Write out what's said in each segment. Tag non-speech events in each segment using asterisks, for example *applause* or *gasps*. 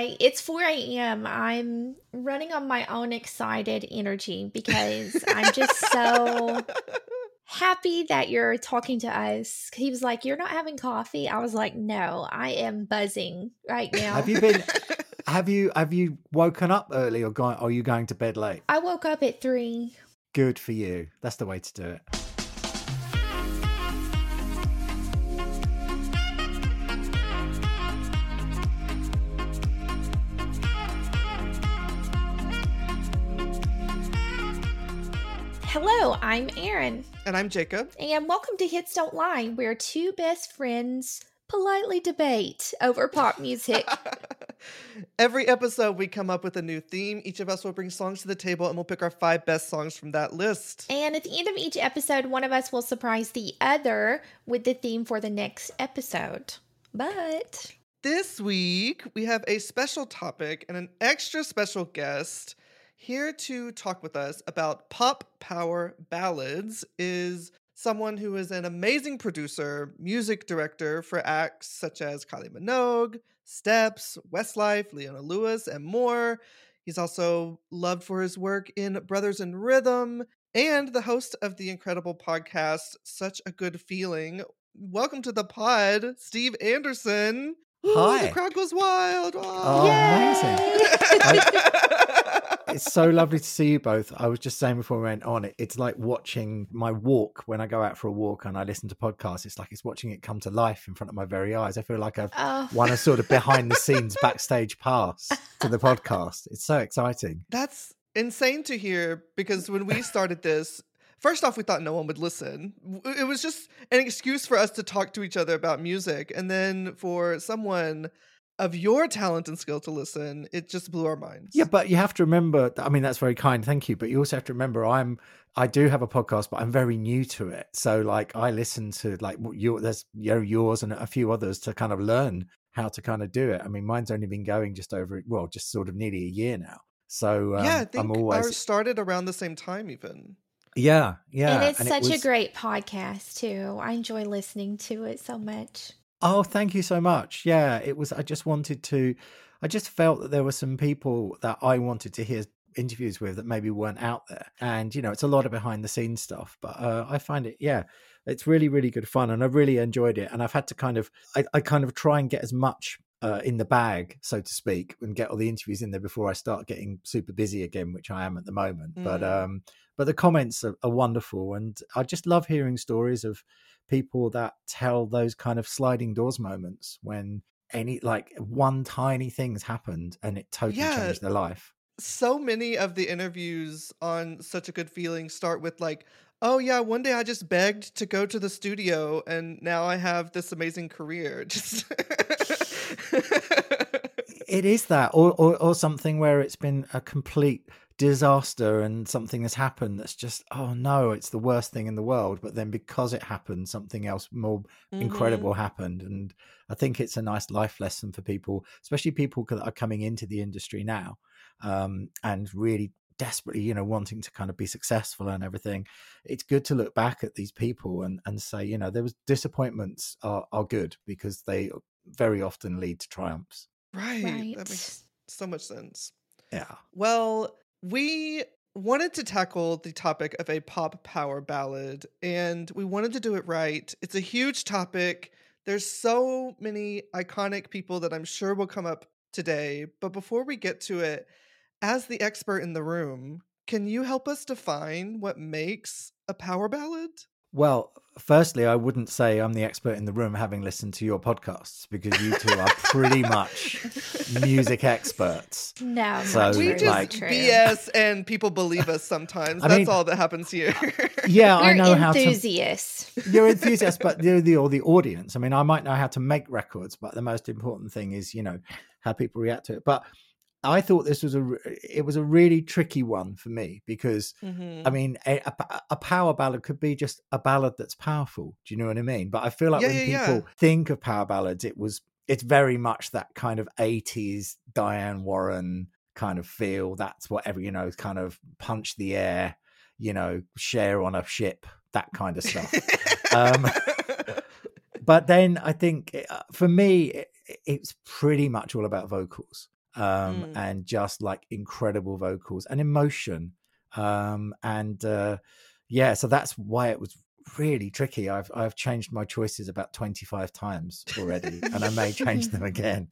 I it's 4 a.m. I'm running on my own excited energy because I'm just so *laughs* happy that you're talking to us. He was like, You're not having coffee. I was like, No, I am buzzing right now. Have you been *laughs* have you have you woken up early or going are you going to bed late? I woke up at three. Good for you. That's the way to do it. I'm Erin. And I'm Jacob. And welcome to Hits Don't Lie, where two best friends politely debate over pop music. *laughs* Every episode, we come up with a new theme. Each of us will bring songs to the table and we'll pick our five best songs from that list. And at the end of each episode, one of us will surprise the other with the theme for the next episode. But this week, we have a special topic and an extra special guest. Here to talk with us about pop power ballads is someone who is an amazing producer, music director for acts such as Kylie Minogue, Steps, Westlife, Leona Lewis, and more. He's also loved for his work in Brothers in Rhythm and the host of the incredible podcast, Such a Good Feeling. Welcome to the pod, Steve Anderson. Hi. Ooh, the crowd goes wild. Oh, amazing. *laughs* I, *laughs* it's so lovely to see you both. I was just saying before we went on, it, it's like watching my walk when I go out for a walk and I listen to podcasts. It's like it's watching it come to life in front of my very eyes. I feel like I've oh. won a sort of behind the *laughs* scenes backstage pass to the podcast. It's so exciting. That's insane to hear because when we started this, first off, we thought no one would listen. It was just an excuse for us to talk to each other about music. And then for someone of your talent and skill to listen, it just blew our minds. Yeah, but you have to remember. I mean, that's very kind, thank you. But you also have to remember, I'm I do have a podcast, but I'm very new to it. So, like, I listen to like your there's you know, yours and a few others to kind of learn how to kind of do it. I mean, mine's only been going just over well, just sort of nearly a year now. So um, yeah, I think I'm always ours started around the same time, even. Yeah, yeah. And it's and such it was... a great podcast too. I enjoy listening to it so much. Oh, thank you so much. Yeah, it was I just wanted to I just felt that there were some people that I wanted to hear interviews with that maybe weren't out there. And you know, it's a lot of behind the scenes stuff, but uh, I find it yeah, it's really really good fun and I really enjoyed it and I've had to kind of I, I kind of try and get as much uh, in the bag, so to speak, and get all the interviews in there before I start getting super busy again, which I am at the moment. Mm. But um, but the comments are, are, wonderful, and I just love hearing stories of people that tell those kind of sliding doors moments when any like one tiny thing's happened and it totally yeah. changed their life. So many of the interviews on Such a Good Feeling start with like, oh yeah, one day I just begged to go to the studio and now I have this amazing career. *laughs* Just it is that, or, or or something where it's been a complete disaster and something has happened that's just oh no it's the worst thing in the world. But then because it happened something else more mm-hmm. incredible happened. And i think it's a nice life lesson for people especially people that are coming into the industry now um, and really desperately you know wanting to kind of be successful and everything. It's good to look back at these people and and say you know there was disappointments are, are good because they very often lead to triumphs. Right. right. That makes so much sense. Yeah. Well we wanted to tackle the topic of a pop power ballad and we wanted to do it right. It's a huge topic. There's so many iconic people that I'm sure will come up today. But before we get to it, as the expert in the room, can you help us define what makes a power ballad? Well, firstly, I wouldn't say I'm the expert in the room having listened to your podcasts because you two are pretty much music experts. No, so we just like, BS and people believe us sometimes. I That's mean, all that happens here. *laughs* yeah, We're I know enthusiasts. how to. You're enthusiasts, but you're the or the audience. I mean, I might know how to make records, but the most important thing is, you know, how people react to it. But I thought this was a it was a really tricky one for me because mm-hmm. I mean a, a, power ballad could be just a ballad that's powerful. Do you know what I mean? But I feel like yeah, when yeah, people yeah. think of power ballads, it was it's very much that kind of eighties Diane Warren kind of feel. That's whatever you know, kind of punch the air, you know, Cher on a ship, that kind of stuff. um, *laughs* but then I think uh, for me, it, it's pretty much all about vocals um, Mm. and just like incredible vocals and emotion. Um, and uh, yeah, so that's why it was really tricky. I've I've changed my choices about twenty five times already, and I may change them *laughs* again.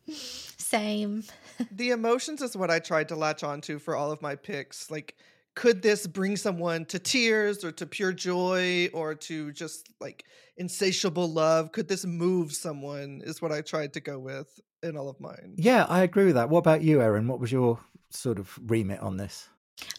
Same. *laughs* the emotions is what I tried to latch onto for all of my picks. Like, could this bring someone to tears or to pure joy or to just like insatiable love? Could this move someone? Is what I tried to go with in all of mine. Yeah, I agree with that. What about you, Erin? What was your sort of remit on this?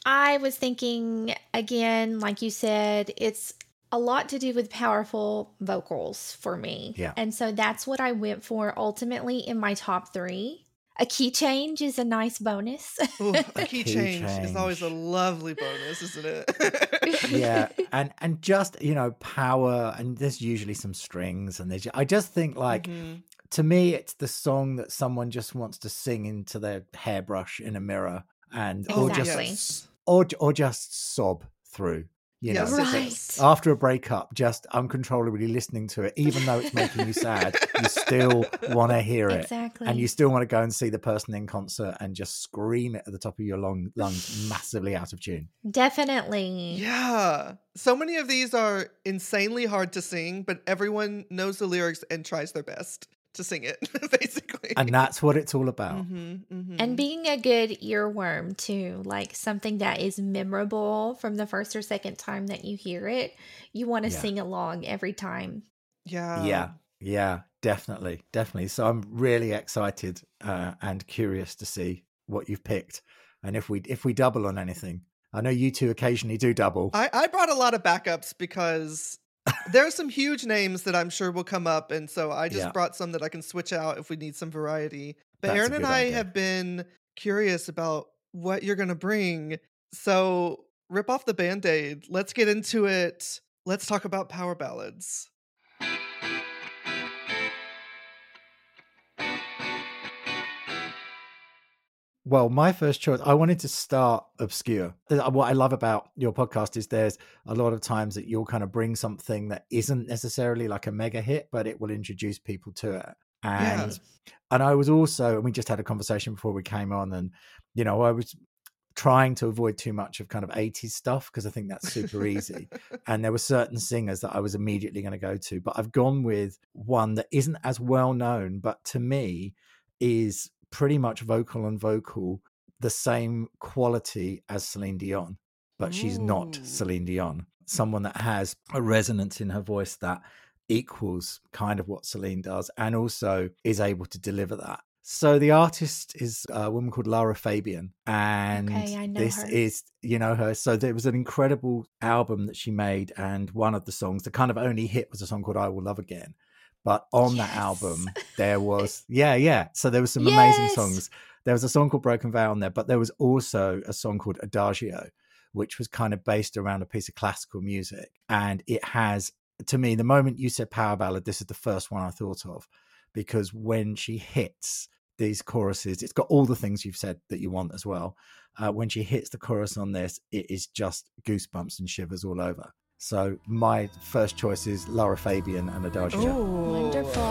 I was thinking again, like you said, it's a lot to do with powerful vocals for me. Yeah. And so that's what I went for ultimately in my top three. A key change is a nice bonus. Ooh, a *laughs* key, key change, is always a lovely bonus, isn't it? *laughs* yeah and and just you know power and there's usually some strings and there's i just think like Mhm. To me it's the song that someone just wants to sing into their hairbrush in a mirror and or just or or just sob through you Yes, know Right. after a breakup just uncontrollably listening to it even though it's making you sad you still want to hear it exactly. and you still want to go and see the person in concert and just scream it at the top of your lung, lungs massively out of tune Definitely. Yeah. So many of these are insanely hard to sing, but everyone knows the lyrics and tries their best to sing it, *laughs* basically. and that's what it's all about Mhm, mhm. And being a good earworm too, like something that is memorable from the first or second time that you hear it, you want to Yeah. sing along every time. yeah. Yeah, yeah, definitely, definitely. So I'm really excited uh, and curious to see what you've picked, and if we if we double on anything. I know you two occasionally do double. I, I brought a lot of backups because there are some huge names that I'm sure will come up. And so I just Yeah. brought some that I can switch out if we need some variety. But Erin and I idea. have been curious about what you're going to bring. So rip off the band aid. Let's get into it. Let's talk about power ballads. Well, my first choice, I wanted to start obscure. Uh, What I love about your podcast is there's a lot of times that you'll kind of bring something that isn't necessarily like a mega hit, but it will introduce people to it. Yeah. And and I was also, and we just had a conversation before we came on, and you know, I was trying to avoid too much of kind of 80s stuff because I think that's super easy. *laughs* and there were certain singers that I was immediately going to go to, but I've gone with one that isn't as well known, but to me is pretty much vocal on vocal the same quality as Celine Dion, but she's not mm. Celine Dion. Someone that has a resonance in her voice that equals kind of what Celine does and also is able to deliver that. So the artist is a woman called Lara Fabian, and Okay, this her. is you know her. So there was an incredible album that she made, and one of the songs, the kind of only hit, was a song called "I Will Love Again." But on that album, *laughs* there was yeah, yeah. So there was some amazing songs. There was a song called "Broken Vow" on there, but there was also a song called "Adagio," which was kind of based around a piece of classical music, and it has to me the moment you said power ballad, this is the first one I thought of because when she hits these choruses, it's got all the things you've said that you want as well. Uh, when she hits the chorus on this, it is just goosebumps and shivers all over. So my first choice is Lara Fabian and Adagio. Ooh. Wonderful.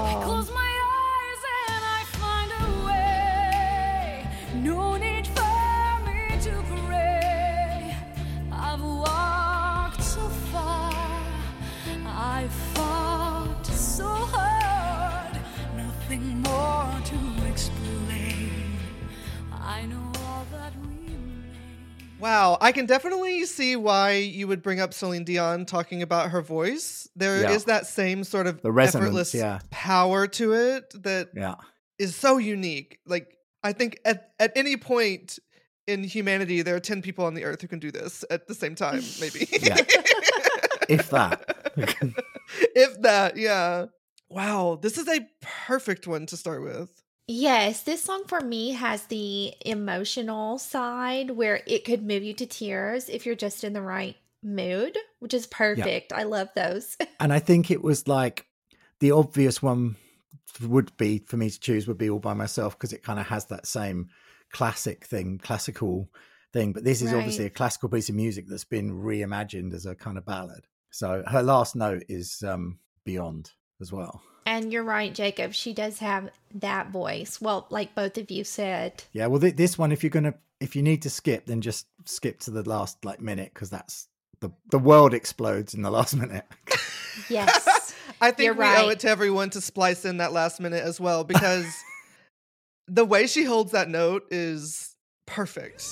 Wow, I can definitely see why you would bring up Celine Dion talking about her voice. There is Yeah. that same sort of The effortless yeah. power to it that Yeah. is so unique. Like I think at at any point in humanity, there are ten people on the earth who can do this at the same time. *laughs* Maybe, Yeah. If that. *laughs* *laughs* if that, yeah. Wow, this is a perfect one to start with. Yes, this song for me has the emotional side where it could move you to tears if you're just in the right mood, which is perfect. I love those. *laughs* and I think it was like the obvious one would be for me to choose would be all by myself because it kind of has that same classic thing, classical thing. But this is obviously a classical piece of music that's been reimagined as a kind of ballad. So her last note is um, beyond. As well. And you're right, Jacob. She does have that voice. Well, like both of you said. Yeah, well, th- this one, if you're gonna, if you need to skip, then just skip to the last like minute because that's the the world explodes in the *laughs* last minute. Yes. *laughs* I think You're we owe it to everyone to splice in that last minute as well because *laughs* the way she holds that note is perfect.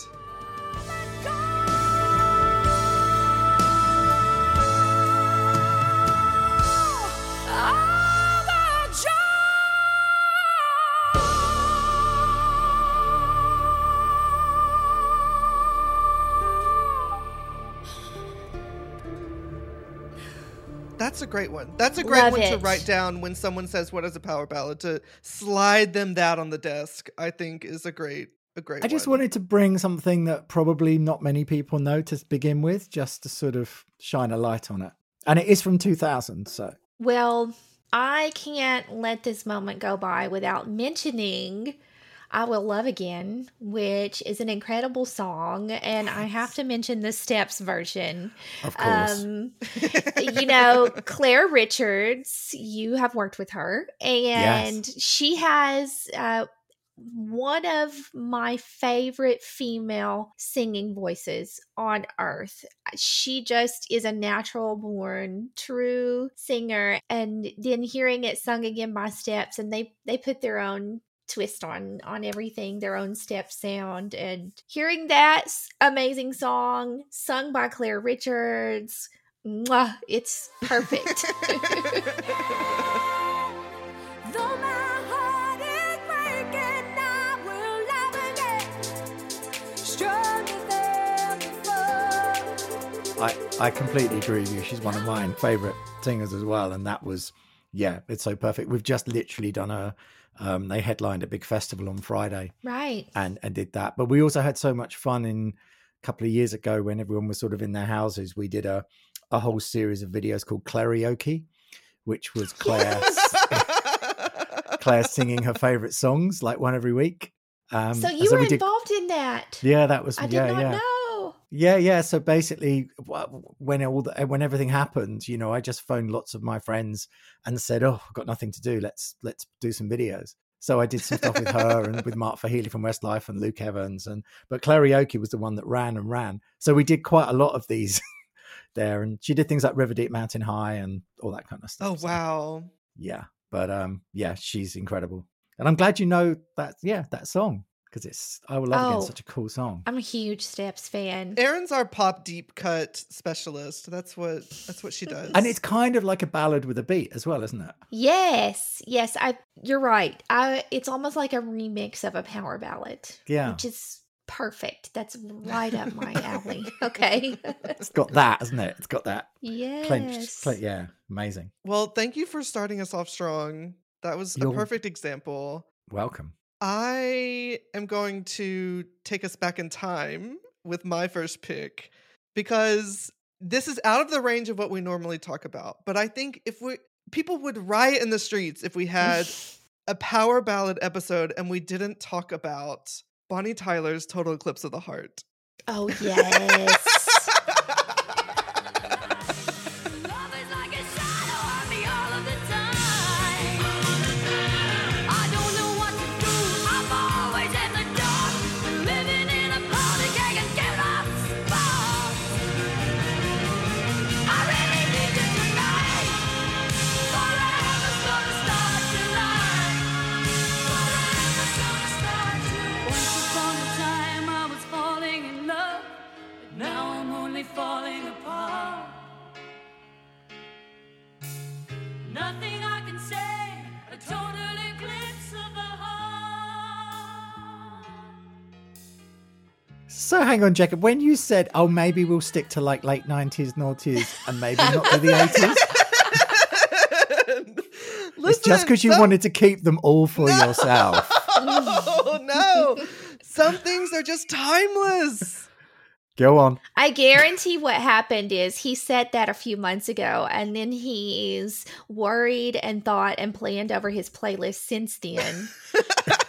That's a great one. That's a great Love one to write down when someone says what is a power ballad to slide them that on the desk. I think is a great a great I just one. wanted to bring something that probably not many people know to begin with, just to sort of shine a light on it. And it is from 2000, so Well, I can't let this moment go by without mentioning I Will Love Again, which is an incredible song. And I have to mention the Steps version. of course. Um, you know, Claire Richards, you have worked with her, and she has uh, one of my favorite female singing voices on earth. She just is a natural born, true singer. And then hearing it sung again by Steps, and they they put their own twist on on everything their own step sound and hearing that amazing song sung by claire richards mwah, it's perfect *laughs* Though my heart is breaking, I will love again. Stronger than before. I, I completely agree with you. She's one of my favorite singers as well. And that was, yeah, it's so perfect. We've just literally done a, um, they headlined a big festival on Friday right and, and did that. But we also had so much fun in a couple of years ago when everyone was sort of in their houses. We did a, a whole series of videos called Claireoke, which was Claire, *laughs* Claire singing her favorite songs, like one every week. Um, so you were we did- involved in that Yeah, that was, i did yeah, not yeah. know Yeah, yeah. So basically, when all the, when everything happened, you know, I just phoned lots of my friends and said, "Oh, I've got nothing to do. Let's let's do some videos." So I did some stuff with her and with Mark Feehily from Westlife and Luke Evans, and but Claireoke was the one that ran and ran. So we did quite a lot of these *laughs* there, and she did things like River Deep Mountain High and all that kind of stuff. oh So, wow. yeah, but um, yeah, she's incredible, and I'm glad you know that. Yeah, that song because it's I will love again. Oh. Such a cool song. i'm a huge steps fan Erin's our pop deep cut specialist. That's what that's what she does. And it's kind of like a ballad with a beat as well, isn't it? yes yes i you're right i it's almost like a remix of a power ballad Yeah. which is perfect that's right up my *laughs* alley okay It's got that, hasn't it? It's got that yes clenched. cle- yeah, amazing. well, thank you for starting us off strong. That was a You're- perfect example. Welcome. I am going to take us back in time with my first pick because this is out of the range of what we normally talk about. But I think if we people would riot in the streets if we had *laughs* a power ballad episode and we didn't talk about Bonnie Tyler's Total Eclipse of the Heart. oh yes So hang on, Jacob. When you said, "Oh, maybe we'll stick to like late nineties, noughties, and maybe not to the 80s, *laughs* it's just because you wanted to keep them all for yourself. *laughs* Oh no! Some things are just timeless. Go on. I guarantee what happened is he said that a few months ago, and then he's worried and thought and planned over his playlist since then, *laughs*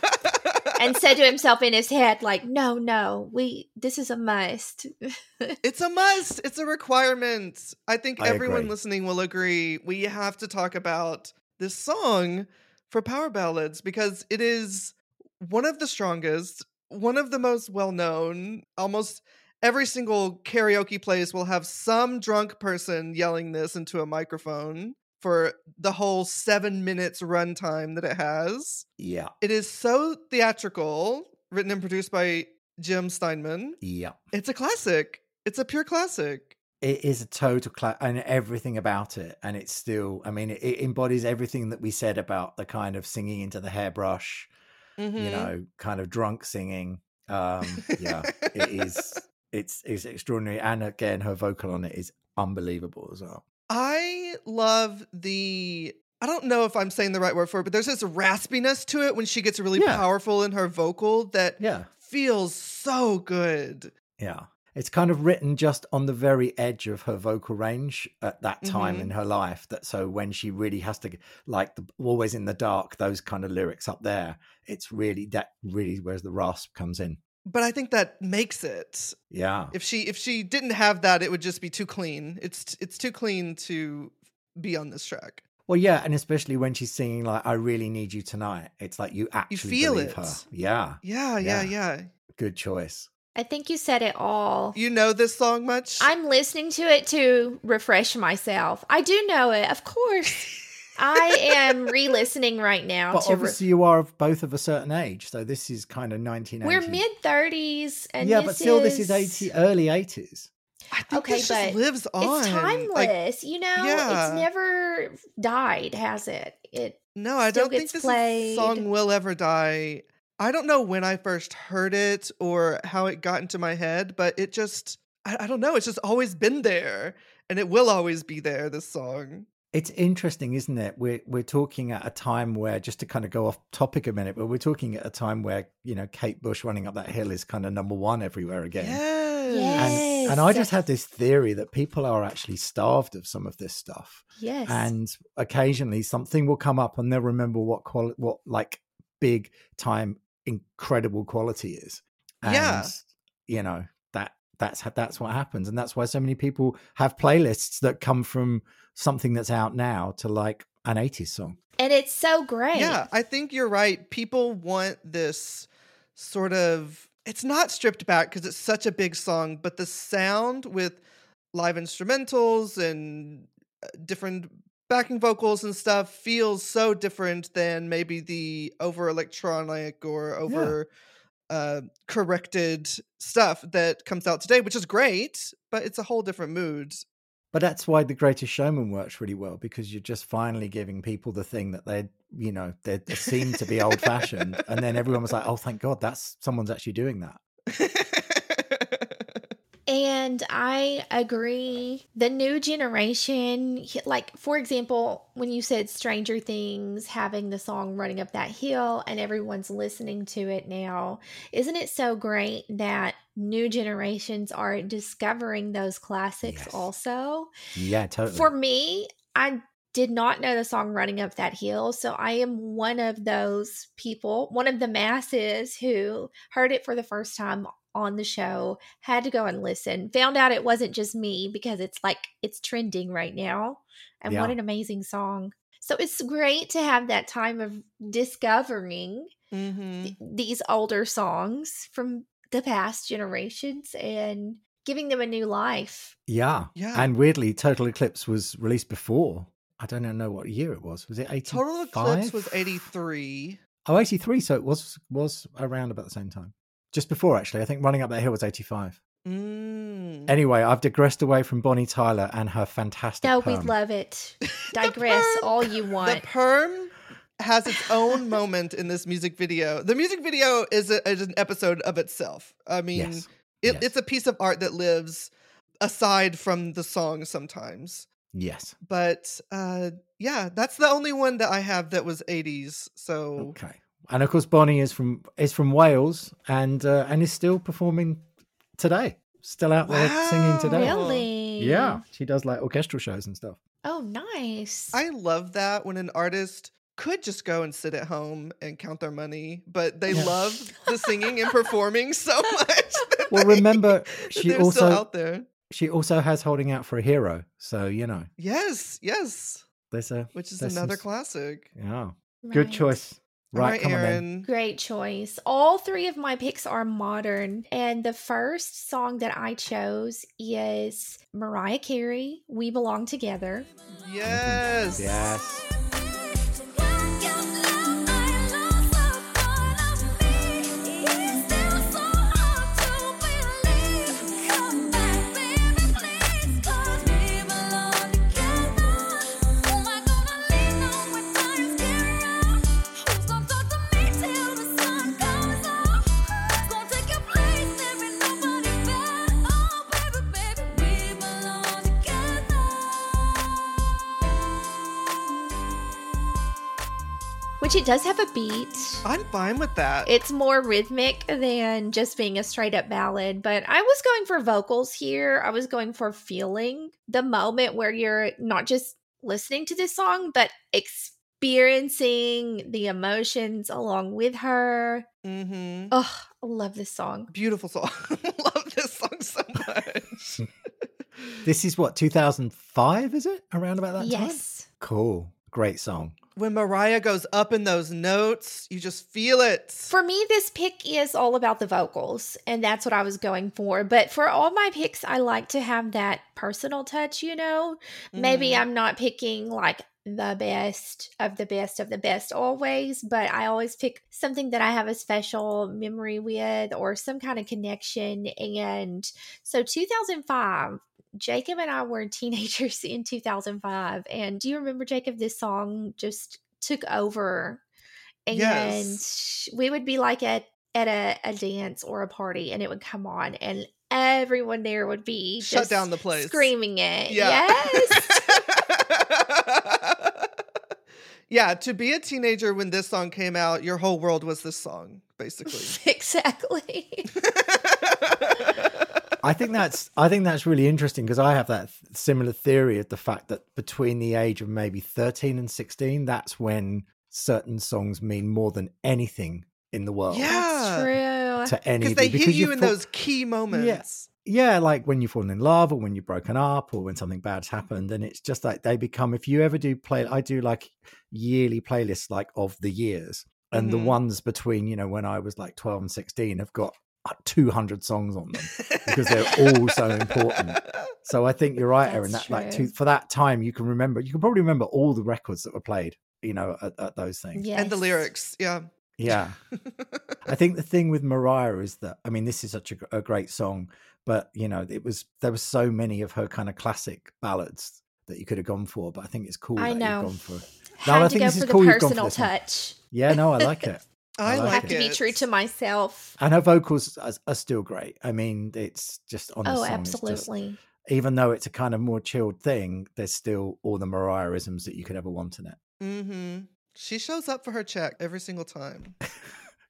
and said to himself in his head, like, "No, no, we this is a must." *laughs* It's a must. It's a requirement. I think I everyone agree. listening will agree. We have to talk about this song for power ballads because it is one of the strongest, one of the most well known. Almost every single karaoke place will have some drunk person yelling this into a microphone for the whole seven minutes runtime that it has. Yeah. It is so theatrical, written and produced by Jim Steinman. Yeah. It's a classic. It's a pure classic. It is a total class and everything about it. And it's still, I mean, it, it embodies everything that we said about the kind of singing into the hairbrush, you Mhm. know, kind of drunk singing. Um, yeah, it is. *laughs* It's it's extraordinary, and again, her vocal on it is unbelievable as well. I love the. I don't know if I'm saying the right word for it, but there's this raspiness to it when she gets really Yeah. powerful in her vocal that Yeah, feels so good. yeah. It's kind of written just on the very edge of her vocal range at that time Mhm. in her life. That so when she really has to, like, the, always in the dark, those kind of lyrics up there, it's really that really where the rasp comes in. But I think that makes it. Yeah, If she if she didn't have that, it would just be too clean. It's it's too clean to be on this track. Well, yeah, and especially when she's singing like "I really need you tonight," it's like you actually feel believe it. her. Yeah, Yeah, yeah, Yeah. yeah. good choice. I think you said it all. You know this song much? I'm listening to it to refresh myself. I do know it, of course. *laughs* I am re-listening right now But to. Re- obviously, you are both of a certain age, so this is kind of 1980. we're mid thirties, and yeah, this but still, is, this is 80 early 80s. I think Okay, this just but lives on. It's timeless, Like, you know. yeah. It's never died, has it? It no, I still don't think this played. song will ever die. I don't know when I first heard it or how it got into my head, but it just I, I don't know. It's just always been there, and it will always be there. This song. It's interesting, isn't it? We're we're talking at a time where, just to kind of go off topic a minute, but we're talking at a time where you know Kate Bush running up that hill is kind of number one everywhere again. Yes. And, and I just had this theory that people are actually starved of some of this stuff. yes, and occasionally something will come up and they'll remember what quality what like big time incredible quality is and Yeah. you know that that's that's what happens and that's why so many people have playlists that come from something that's out now to like an 80s song and it's so great. Yeah, I think you're right. People want this sort of it's not stripped back because it's such a big song, but the sound with live instrumentals and uh, different backing vocals and stuff feels so different than maybe the over electronic or over uh, corrected stuff that comes out today, which is great, but it's a whole different mood. But that's why the greatest showman works really well because you're just finally giving people the thing that they you know they, they seem to be old fashioned and then everyone was like oh thank god that's someone's actually doing that And I agree. The new generation, like, for example, when you said Stranger Things having the song Running Up That Hill and everyone's listening to it now, isn't it so great that new generations are discovering those classics Yes. also? yeah totally For me, I did not know the song Running Up That Hill. So I am one of those people, one of the masses who heard it for the first time on the show, had to go and listen, found out it wasn't just me because it's like it's trending right now. And what an amazing song. So it's great to have that time of discovering hmm th- these older songs from the past generations and giving them a new life. Yeah. Yeah. And weirdly, Total Eclipse was released before. I don't even know what year it was. Was it 85? Total Eclipse was 83. Oh, 83. So it was was around about the same time. Just before, actually. I think Running Up That Hill was 85. Mm. Anyway, I've digressed away from Bonnie Tyler and her fantastic No, we love it. *laughs* Digress all you want. The want. perm has its own *laughs* moment in this music video. The music video is, a, is an episode of itself. I mean, Yes. it, yes. it's a piece of art that lives aside from the song sometimes. Yes. But uh, yeah, that's the only one that I have that was 80s. So Okay. And of course, Bonnie is from is from Wales and uh, and is still performing today. Still out there singing today. Really? Yeah, she does like orchestral shows and stuff. Oh, nice. I love that when an artist could just go and sit at home and count their money, but they Yeah. love the singing and performing so *laughs* much. Well, they- remember, that *laughs* she they're still also out there. she also has holding out for a hero. So you know, Yes, yes. there's a which is there's some another classic. Yeah, good choice. All Right, right, come on then. Erin. Great choice. All three of my picks are modern. And the first song that I chose is Mariah Carey, We Belong Together. Yes. Yes. Which it does have a beat. I'm fine with that. It's more rhythmic than just being a straight up ballad, but I was going for vocals here. I was going for feeling the moment where you're not just listening to this song, but experiencing the emotions along with her. mm-hmm. Oh, I love this song. Beautiful song. *laughs* Love this song so much. *laughs* This is what 2005, is it? Around about that time. yes. Cool. Great song. When Mariah goes up in those notes, you just feel it. For me, this pick is all about the vocals, and that's what I was going for. But for all my picks, I like to have that personal touch, you know? Maybe Mhm. I'm not picking like the best of the best of the best always, but I always pick something that I have a special memory with or some kind of connection. And so 2005, Jacob and I were teenagers *laughs* in 2005. And do you remember, Jacob, this song just took over? And Yes. we would be like at, at a, a dance or a party, and it would come on, and everyone there would be Shut just down the place. screaming it. Yeah. Yes. *laughs* yeah, to be a teenager when this song came out, your whole world was this song, basically. *laughs* exactly. I think that's I think that's really interesting because I have that th- similar theory of the fact that between the age of maybe 13 and 16 that's when certain songs mean more than anything in the world Yeah. That's true. to any Because they you, hit you you in fall- those key moments. Yes. yeah like when you've fallen in love or when you've broken up or when something bad's happened and it's just like they become if you ever do play I do like yearly playlists like of the years and the Mhm. ones between you know when I was like 12 and 16 have got 200 songs on them because they're *laughs* all so important. So I think you're right, Erin. That's That like true. to, for that time, you can remember. You can probably remember all the records that were played. You know, at, at those things. Yes. And the lyrics. Yeah. Yeah. *laughs* I think the thing with Mariah is that I mean, this is such a, a great song, but you know, it was there were so many of her kind of classic ballads that you could have gone for. But I think it's cool I that know. you've gone for. Had No, I to think go this is the cool you've gone for personal this one. touch. Yeah, no, I like it. *laughs* I, I like like have to be true to myself. And her vocals are, are still great. I mean, it's just on this Oh, song. it's just- absolutely. even though it's a kind of more chilled thing, there's still all the Mariahisms that you could ever want in it. Mm-hmm. She shows up for her check every single time. *laughs*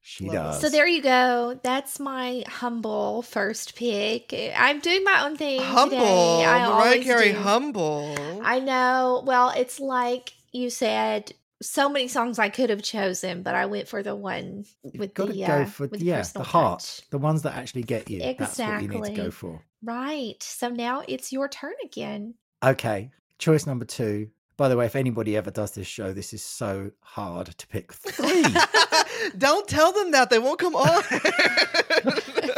She Love it. does. So there you go. That's my humble first pick. I'm doing my own thing humble. today. I Mariah Carey, do. humble. I know. Well, it's like you said. So many songs I could have chosen, but I went for the one with Got to the go uh, for with yeah, the personal heart, touch. the ones that actually get you. That's what you need to Exactly. go for. Right. So now it's your turn again. Okay, choice number two. By the way, if anybody ever does this show, this is so hard to pick three. *laughs* Don't tell them that. They won't come on. *laughs*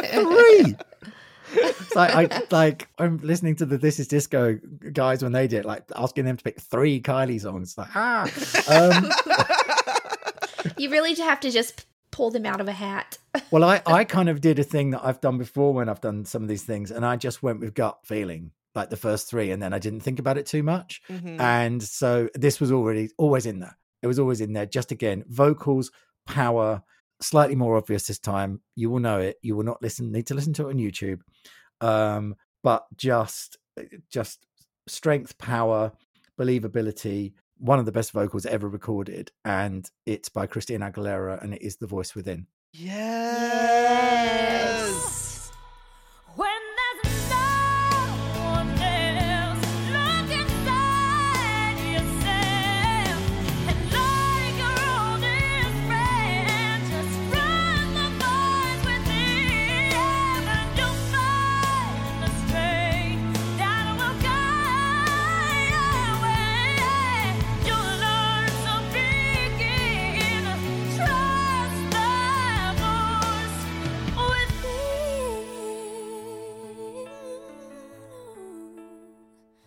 three. *laughs* It's like I like I'm listening to the This Is Disco guys when they did like asking them to pick three Kylie songs. Like ah, um, You really have to just pull them out of a hat. Well, I, I kind of did a thing that I've done before when I've done some of these things, and I just went with gut feeling, like the first three, and then I didn't think about it too much. Mhm. And so this was already always in there. It was always in there. Just again, vocals, power, slightly more obvious this time. You will know it. You will not listen. Need to listen to it on YouTube. Um, but just, just strength, power, believability. One of the best vocals ever recorded, and it's by Christina Aguilera, and it is "The Voice Within." yes. When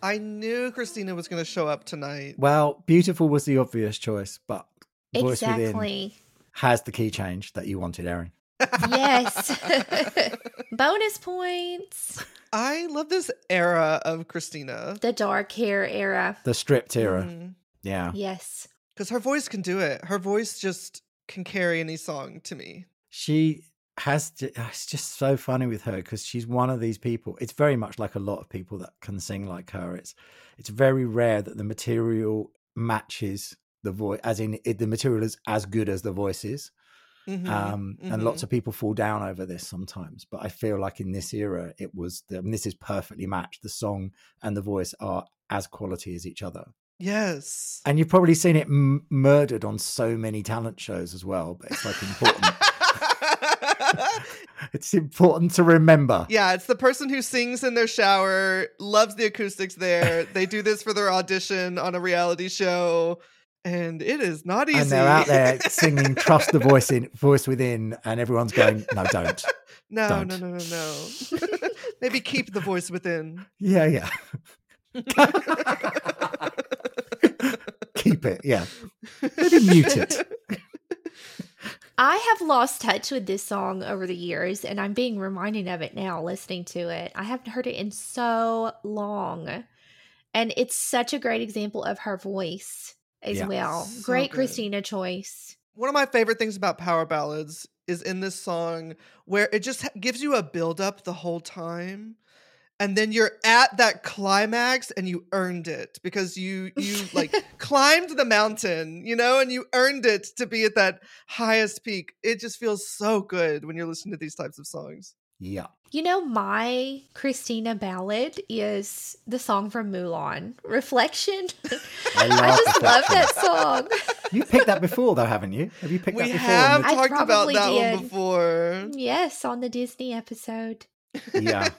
I knew Christina was going to show up tonight. Well, beautiful was the obvious choice, but voice within Exactly. has the key change that you wanted, Erin. Yes. *laughs* Bonus points. I love this era of Christina. The dark hair era. The stripped era. Mm. Yeah. Yes. Because her voice can do it. Her voice just can carry any song to me. She has to, it's just so funny with her because she's one of these people. It's very much like a lot of people that can sing like her. It's it's very rare that the material matches the voice, as in it, the material is as good as the voice is. Mhm, um, and mhm. lots of people fall down over this sometimes. But I feel like in this era, it was the, and this is perfectly matched. The song and the voice are as quality as each other, Yes. and you've probably seen it m- murdered on so many talent shows as well. But it's like important. *laughs* it's important to remember. yeah, it's the person who sings in their shower, loves the acoustics there. *laughs* they do this for their audition on a reality show, and it is not easy. And they're out there *laughs* singing "Trust the Voice in Voice Within," and everyone's going, "No, don't." no, Don't. no, no, no, no. Maybe keep the voice within. Yeah, yeah. Keep it. Yeah. Maybe mute it. I have lost touch with this song over the years, and I'm being reminded of it now listening to it. I haven't heard it in so long. And it's such a great example of her voice as Yeah. well. So great good. Christina choice. One of my favorite things about power ballads is in this song where it just gives you a build up the whole time and then you're at that climax and you earned it because you you like *laughs* climbed the mountain, you know, and you earned it to be at that highest peak. It just feels so good when you're listening to these types of songs. Yeah. You know, my Christina ballad is the song from Mulan, Reflection. *laughs* I *laughs* I love just love that song. You picked that before, though, haven't you? Have you picked we that before? have I talked about probably that one before. yes, on the Disney episode. Yeah.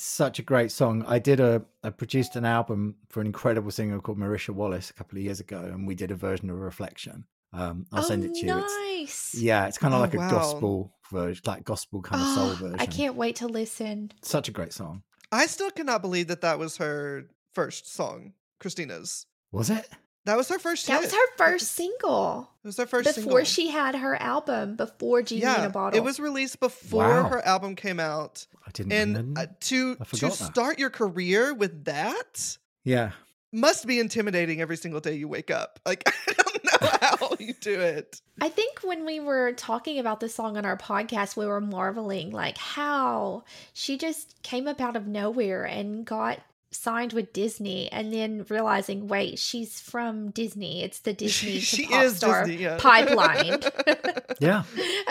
It's such a great song. I did a I produced an album for an incredible singer called Marisha Wallace a couple of years ago, and we did a version of Reflection. Um, I'll send it to you. It's, nice. yeah, it's kind of Oh, like a wow. gospel version, like gospel kind of soul Oh, version. I can't wait to listen. Such a great song. I still cannot believe that that was her first song, Christina's. Was it? That was her first That hit. was her first single It was her first before single. she had her album, before Genie in a Bottle. it was released before Wow. her album came out. I didn't. And know. uh, to to that. start your career with that yeah. must be intimidating every single day you wake up. Like *laughs* I don't know *laughs* how you do it. I think when we were talking about this song on our podcast, we were marveling like how she just came up out of nowhere and got signed with Disney and then realizing, wait, she's from Disney. It's the *laughs* Disney to she pop is star Disney. Yeah. pipeline. *laughs* *laughs* Yeah.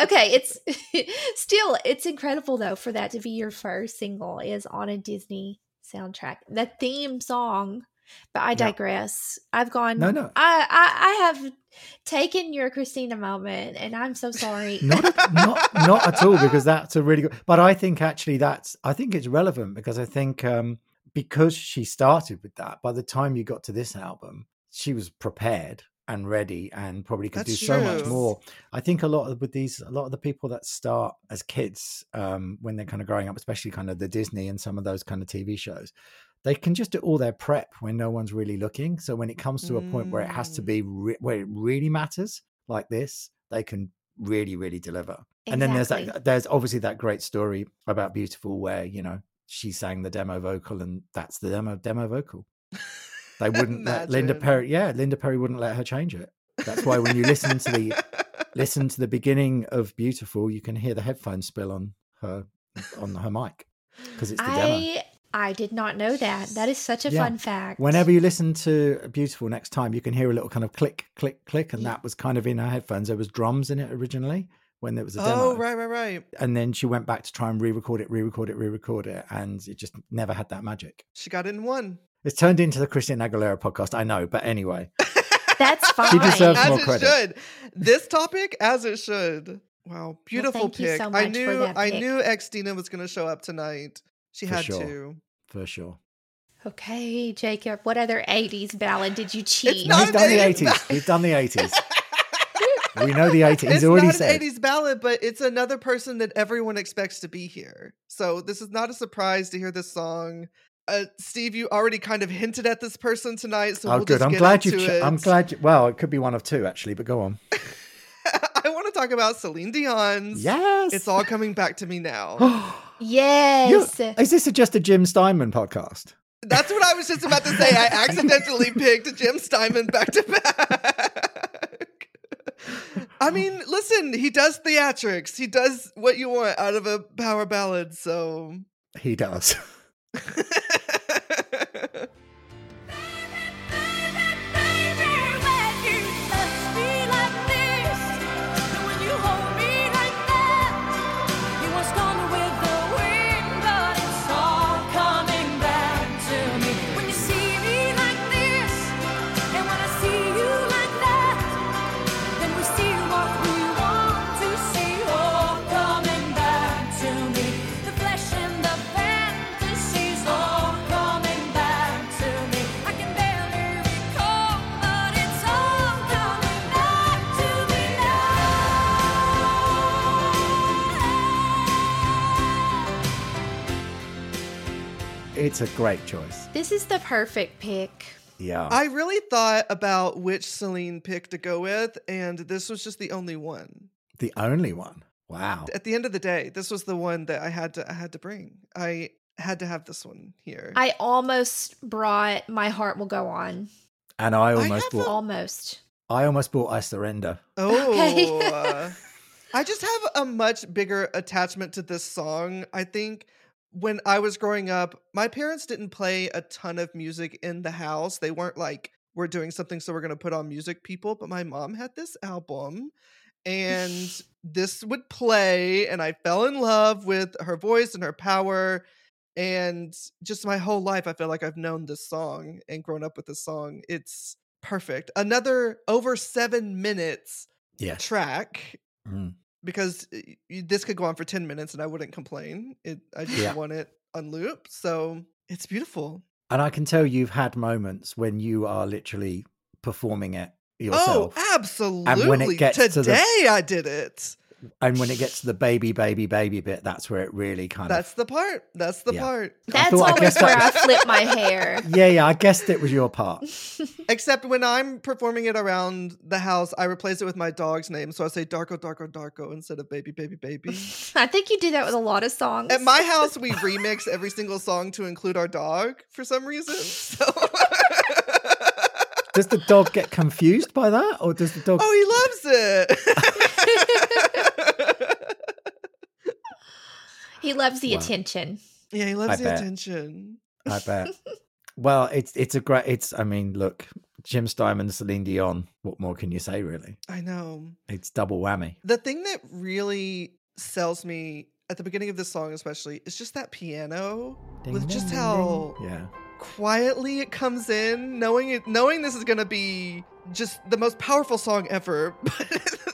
okay, it's still it's incredible though for that to be your first single is on a Disney soundtrack. The theme song, but I Yeah. digress. I've gone. No, no. I I, I have taken your Christina moment, and I'm so sorry. not not not at all because that's a really good but i think actually that's i think it's relevant because i think um because she started with that by the time you got to this album she was prepared and ready and probably could That's do so much more. I think a lot of with these a lot of the people that start as kids um when they're kind of growing up especially kind of the disney and some of those kind of tv shows they can just do all their prep when no one's really looking. So when it comes to a point where it has to Mm. be re- where it really matters like this they can really really deliver. And then there's that there's obviously that great story about beautiful where you know she sang the demo vocal and that's the demo demo vocal they *laughs* wouldn't let linda perry yeah linda perry wouldn't let her change it that's why when you listen to the *laughs* listen to the beginning of beautiful you can hear the headphone spill on her on her mic because it's the demo I I did not know that. That is such a Yeah. fun fact. whenever you listen to beautiful next time you can hear a little kind of click click click and Yeah. that was kind of in her headphones there was drums in it originally when there was a oh, demo oh, right, right, right. and then she went back to try and re-record it, re-record it, re-record it, and it just never had that magic. She got it in one. It's turned into the Christina Aguilera podcast, I know, but anyway, *laughs* That's fine. She deserves as more it credit. should. This topic, as it should. Wow, beautiful thank you pick. so I much for knew that I pick. knew Xtina was going to show up tonight. She For had sure. to. for sure. Okay, Jacob. What other '80s ballad did you cheat? not He's done the an 80s eighties. He's done the eighties. *laughs* *laughs* we know the eighties. He's it's already not said. an 80s ballad, but it's another person that everyone expects to be here. So this is not a surprise to hear this song. uh, Steve, you already kind of hinted at this person tonight, so oh, we'll good. just I'm get glad you. Ch- I'm glad. You, well, it could be one of two actually, but go on. *laughs* I want to talk about Celine Dion's. Yes. It's all coming back to me now. *gasps* Yes. Is this a, just a Jim Steinman podcast? That's what I was just about to say. I *laughs* accidentally picked Jim Steinman back to back. I mean, listen, he does theatrics. He does what you want out of a power ballad, so He does. *laughs* it's a great choice. This is the perfect pick. Yeah. I really thought about which Celine pick to go with, and this was just the only one. the only one. Wow. At the end of the day, this was the one that I had to I had to bring. I had to have this one here. I almost brought My Heart Will Go On. And I I almost have bought. Almost. I almost bought I Surrender. Oh, Okay. I just have a much bigger attachment to this song. I think when I was growing up, my parents didn't play a ton of music in the house. They weren't like, we're doing something, so we're going to put on music, people. But my mom had this album, and *laughs* this would play, and I fell in love with her voice and her power. And just my whole life, I feel like I've known this song and grown up with this song. It's perfect. Another over seven minutes Yes. track Mm. Because eh, y- this could go on for 10 minutes and I wouldn't complain. It I just Yeah. want it on loop. So it's beautiful. And I can tell you've had moments when you are literally performing it oh, yourself. Oh, absolutely. And gets to the- Today I did it. And when it gets to the baby, baby, baby bit, that's where it really kind That's of. That's the part. That's the Yeah. part. That's thought- I always guess where I that- flip my hair. *laughs* Yeah, yeah. I guessed it was your part. *laughs* Except when I'm performing it around the house, I replace it with my dog's name. So I say Darko, Darko, Darko instead of baby, baby, baby. I think you do that with a lot of songs. At my house, we remix every single song to include our dog for some reason. *laughs* So Does the dog get confused by that, or does the dog? Oh, he loves it. He loves the Wow. attention. yeah, he loves I the bet. attention. I bet. *laughs* Well, it's it's a great. It's. I mean, look, Jim Steinman, Celine Dion. What more can you say? Really, I know. it's double whammy. The thing that really sells me at the beginning of this song, especially, is just that piano Ding, with ding, just how ding. Yeah. quietly it comes in, knowing it, knowing this is gonna be just the most powerful song ever. *laughs*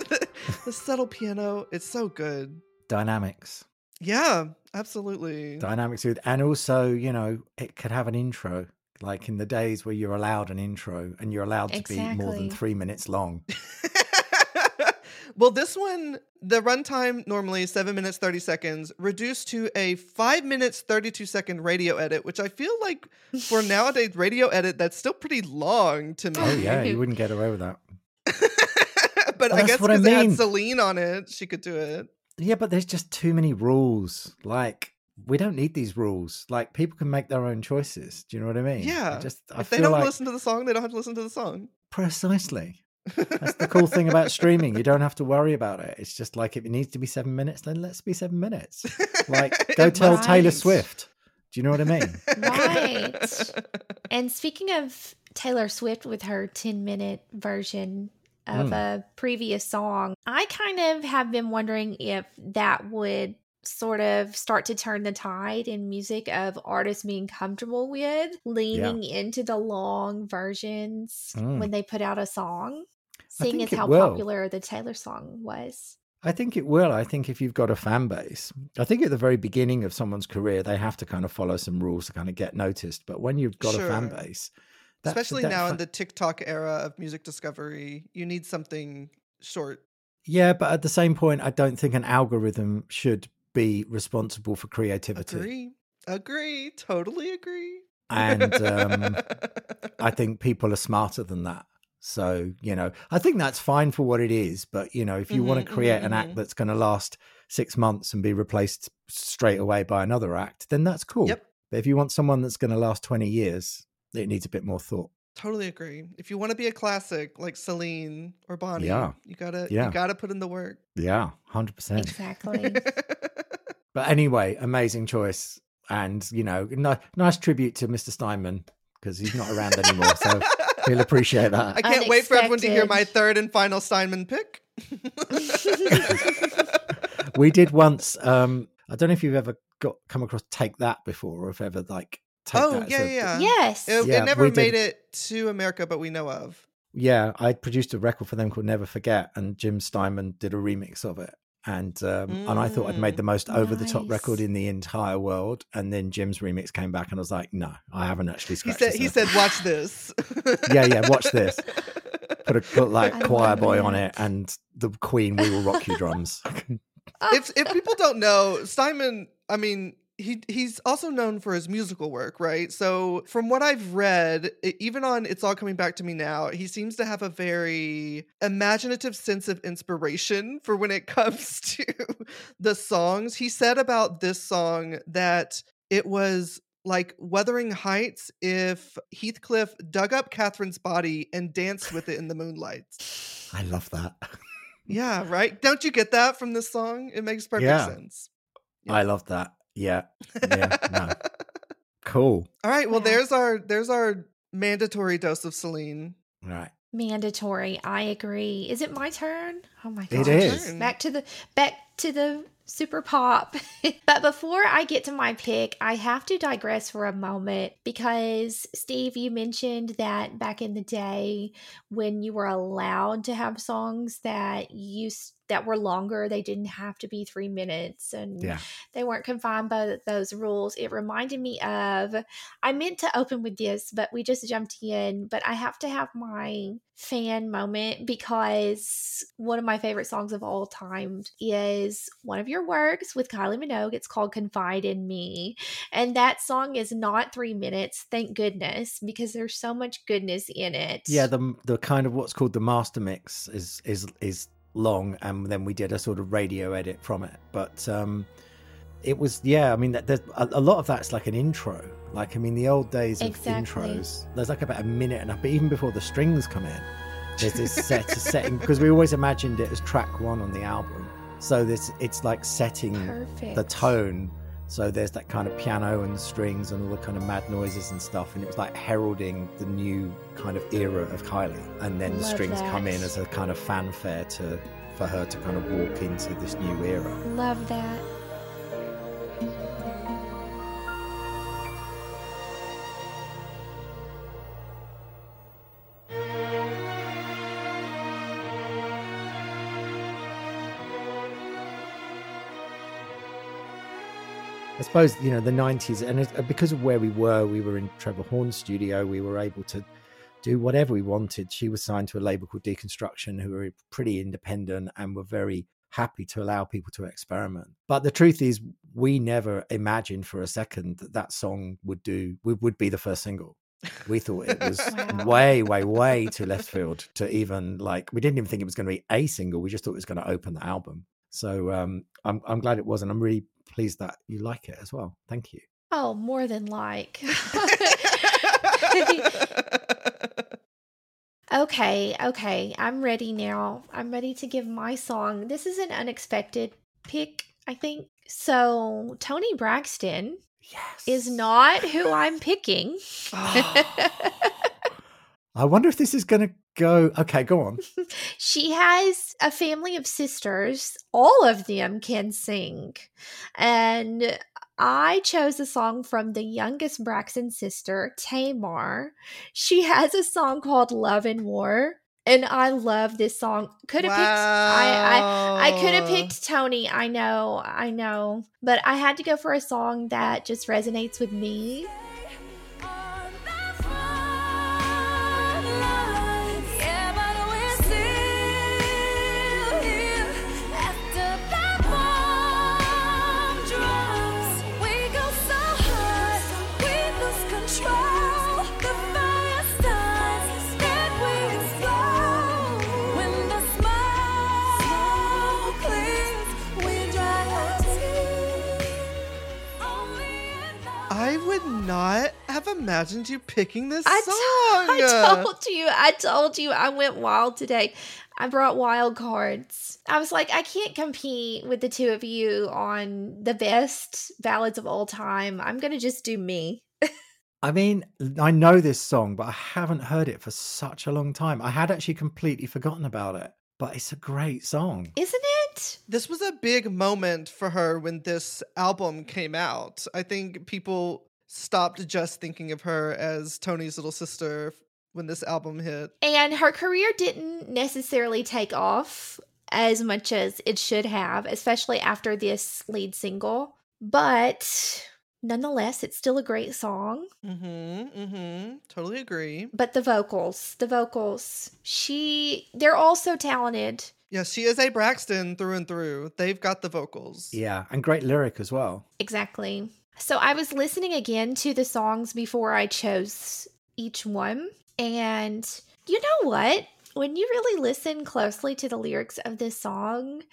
But *laughs* the subtle piano, it's so good. Dynamics. Yeah, absolutely. Dynamics with, and also, you know, it could have an intro. Like in the days where you're allowed an intro and you're allowed to be more than three minutes long. *laughs* well, this one, the runtime normally is seven minutes, 30 seconds, reduced to a five minutes, 32 second radio edit, which I feel like for *laughs* nowadays radio edit, that's still pretty long to me. Oh yeah, you wouldn't get away with that. *laughs* but Well, I guess what I because it had Celine on it, she could do it. Yeah, but there's just too many rules. Like we don't need these rules. Like people can make their own choices. Do you know what I mean? I Yeah. just I if they don't like listen to the song, they don't have to listen to the song. precisely. That's the cool thing about *laughs* streaming. You don't have to worry about it. It's just like if it needs to be seven minutes, then let's be seven minutes. Like *laughs* go tell must Taylor Swift. Do you know what I mean? Right. *laughs* And speaking of Taylor Swift with her 10 minute version of Mm. a previous song, I kind of have been wondering if that would sort of start to turn the tide in music of artists being comfortable with leaning into the long versions Mm. when they put out a song, seeing as how will. popular the Taylor song was. I think it will. I think if you've got a fan base, I think at the very beginning of someone's career, they have to kind of follow some rules to kind of get noticed. But when you've got a fan base, that- Especially that now in the TikTok era of music discovery, you need something short. Yeah, but at the same point, I don't think an algorithm should be responsible for creativity. Agree. Agree. Totally agree. and um, I *laughs* think people are smarter than that. So you know, I think that's fine for what it is. But you know, if you want Mhm, to create mhm, an act mhm. that's going to last six months and be replaced straight away by another act, then that's cool. Yep. But if you want someone that's going to last twenty years, it needs a bit more thought. Totally agree. If you want to be a classic like Celine or Bonnie, Yeah. you gotta Yeah. you gotta put in the work. Yeah, hundred percent. Exactly. *laughs* But anyway, amazing choice, and you know, ni- nice tribute to Mr. Steinman because he's not around anymore. So we'll appreciate that. I can't wait for everyone to hear my third and final Steinman pick. *laughs* we did once. Um, I don't know if you've ever got come across "Take That" before, or if ever like take oh that. yeah, as yeah. yes. It, Yeah, it never we did- made it to America, but we know of. yeah. I produced a record for them called "Never Forget," and Jim Steinman did a remix of it. And um, and I thought I'd made the most over the top record in the entire world. And then Jim's remix came back, and I was like, no, I haven't actually He said the he said, "Watch this." Yeah, yeah, watch this. *laughs* Put a put like I choir love boy on it. it, and the Queen "We Will Rock You" drums. if if people don't know, Steinman, I mean, he he's also known for his musical work, right? So from what I've read, even on It's All Coming Back to Me Now, he seems to have a very imaginative sense of inspiration for when it *laughs* comes to the songs. He said about this song that it was like Wuthering Heights if Heathcliff dug up Catherine's body and danced with it in the moonlight. I love that. Yeah, right? Don't you get that from this song? It makes perfect Yeah. sense. I love that. Yeah, yeah, no. *laughs* cool. All right, well Yeah. there's our there's our mandatory dose of Celine. Right. Mandatory. I agree. Is it my turn? Oh my god. gosh. is. Turn. Back to the back to the super pop. *laughs* but before I get to my pick, I have to digress for a moment because Steve, you mentioned that back in the day when you were allowed to have songs that you s- that were longer, they didn't have to be 3 minutes and Yeah. they weren't confined by those rules. It reminded me of I meant to open with this, but we just jumped in. But I have to have my fan moment because one of my favorite songs of all time is one of your works with Kylie Minogue. It's called Confide in Me. And that song is not three minutes, thank goodness, because there's so much goodness in it. Yeah, the the kind of what's called the master mix is is is long, and then we did a sort of radio edit from it. But um, it was yeah. I mean, that- there's a, a lot of that's like an intro. Like I mean, the old days of Exactly. intros. There's like about a minute and a but even before the strings come in, there's this set setting because we always imagined it as track one on the album. So this it's like setting perfect. the tone. So there's that kind of piano and strings and all the kind of mad noises and stuff, and it was like heralding the new kind of era of Kylie. And then the Love strings come in as a kind of fanfare to for her to kind of walk into this new era. Love that. Suppose you know the '90s, and it, because of where we were, we were in Trevor Horn's studio. We were able to do whatever we wanted. She was signed to a label called Deconstruction, who were pretty independent and were very happy to allow people to experiment. But the truth is, we never imagined for a second that that song would do would, would be the first single. We thought it was *laughs* Wow. way, way, way too left field to even like. We didn't even think it was going to be a single. We just thought it was going to open the album. So um, I'm I'm glad it was, and I'm really pleased that you like it as well. Thank you. Oh, more than like. *laughs* *laughs* okay, okay. I'm ready now. I'm ready to give my song. This is an unexpected pick, I think. So, Toni Braxton Yes. is not who I'm picking. *gasps* I wonder if this is going to go. Okay, go on. *laughs* she has a family of sisters. All of them can sing. And I chose a song from the youngest Braxton sister, Tamar. She *laughs* has a song called Love and War. And I love this song. Could have picked I, I I could have picked Toni. I know, I know. But I had to go for a song that just resonates with me. Not have imagined you picking this I, song. t- *laughs* I told you, I told you, I went wild today. I brought wild cards. I was like, I can't compete with the two of you on the best ballads of all time. I'm gonna just do me. I mean, I know this song, but I haven't heard it for such a long time. I had actually completely forgotten about it, but it's a great song. Isn't it? This was a big moment for her when this album came out. I think people stopped just thinking of her as Toni's little sister when this album hit. And her career didn't necessarily take off as much as it should have, especially after this lead single. But nonetheless, it's still a great song. Mm-hmm. Mm-hmm. Totally agree. But the vocals, the vocals, she, they're all so talented. Yeah, she is a Braxton through and through. They've got the vocals. Yeah, and great lyric as well. Exactly. So I was listening again to the songs before I chose each one. And you know what? When you really listen closely to the lyrics of this song,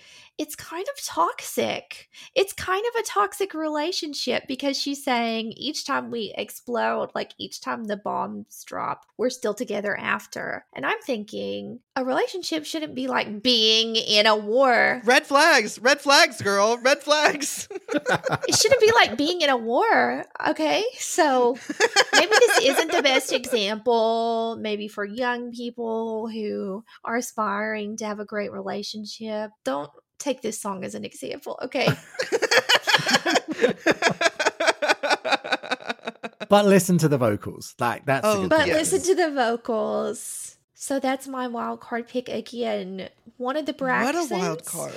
it's kind of toxic. It's kind of a toxic relationship because she's saying each time we explode, like each time the bombs drop, we're still together after. And I'm thinking a relationship shouldn't be like being in a war. Red flags, red flags, girl, red flags. *laughs* It shouldn't be like being in a war. Okay. So maybe this isn't the best example, maybe for young people who are aspiring to have a great relationship. Don't take this song as an example. Okay. *laughs* But listen to the vocals. Like that's Oh, the good But thing. listen to the vocals. So that's my wild card pick again. One of the Braxtons. what a wild card.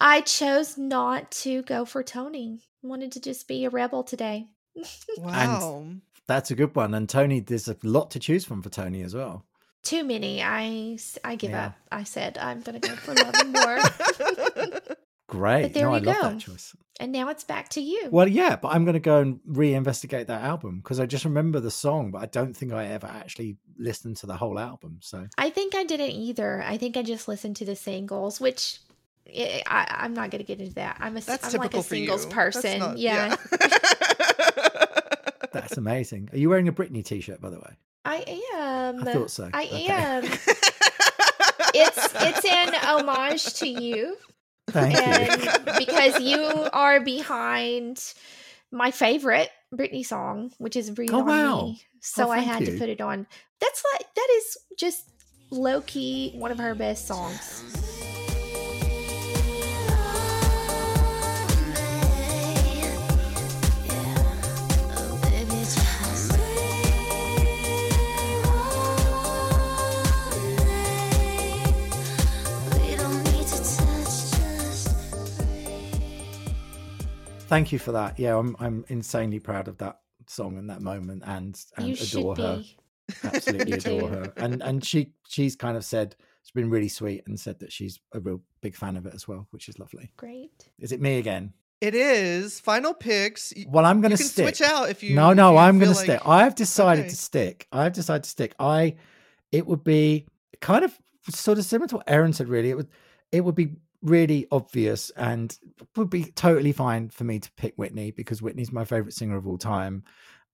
I chose not to go for Toni. Wanted to just be a rebel today. *laughs* Wow. That's a good one. And Toni, there's a lot to choose from for Toni as well. Too many. I, I give Yeah. up. I said I'm gonna go for love and more. *laughs* Great. But there no, I you love go. that choice. and now it's back to you. Well, yeah, but I'm going to go and reinvestigate that album because I just remember the song, but I don't think I ever actually listened to the whole album. So I think I didn't either. I think I just listened to the singles, which I, I, I'm not going to get into that. I'm a, That's I'm like a for you. singles That's person. not- yeah. *laughs* *laughs* that's amazing. Are you wearing a Britney t-shirt, by the way? I am. I thought so. I Okay. am. *laughs* It's it's an homage to you, Thank you. and because you are behind my favorite Britney song, which is "Breathe Oh, on wow. Me." So Oh, I thank had to put it on. That's like that is just low key one of her best songs. Thank you for that. Yeah, I'm I'm insanely proud of that song and that moment and and you adore her. be. Absolutely *laughs* adore her. And and she she's kind of said it's been really sweet and said that she's a real big fan of it as well, which is lovely. Great. Is it me again? it is final picks. Well, I'm going to stick. switch out if you. no, no, you I'm feel going to stick. I've decided Okay. to stick. I've decided to stick. I, it would be kind of sort of similar to what Erin said. Really, it would, it would be really obvious and would be totally fine for me to pick Whitney because Whitney's my favorite singer of all time.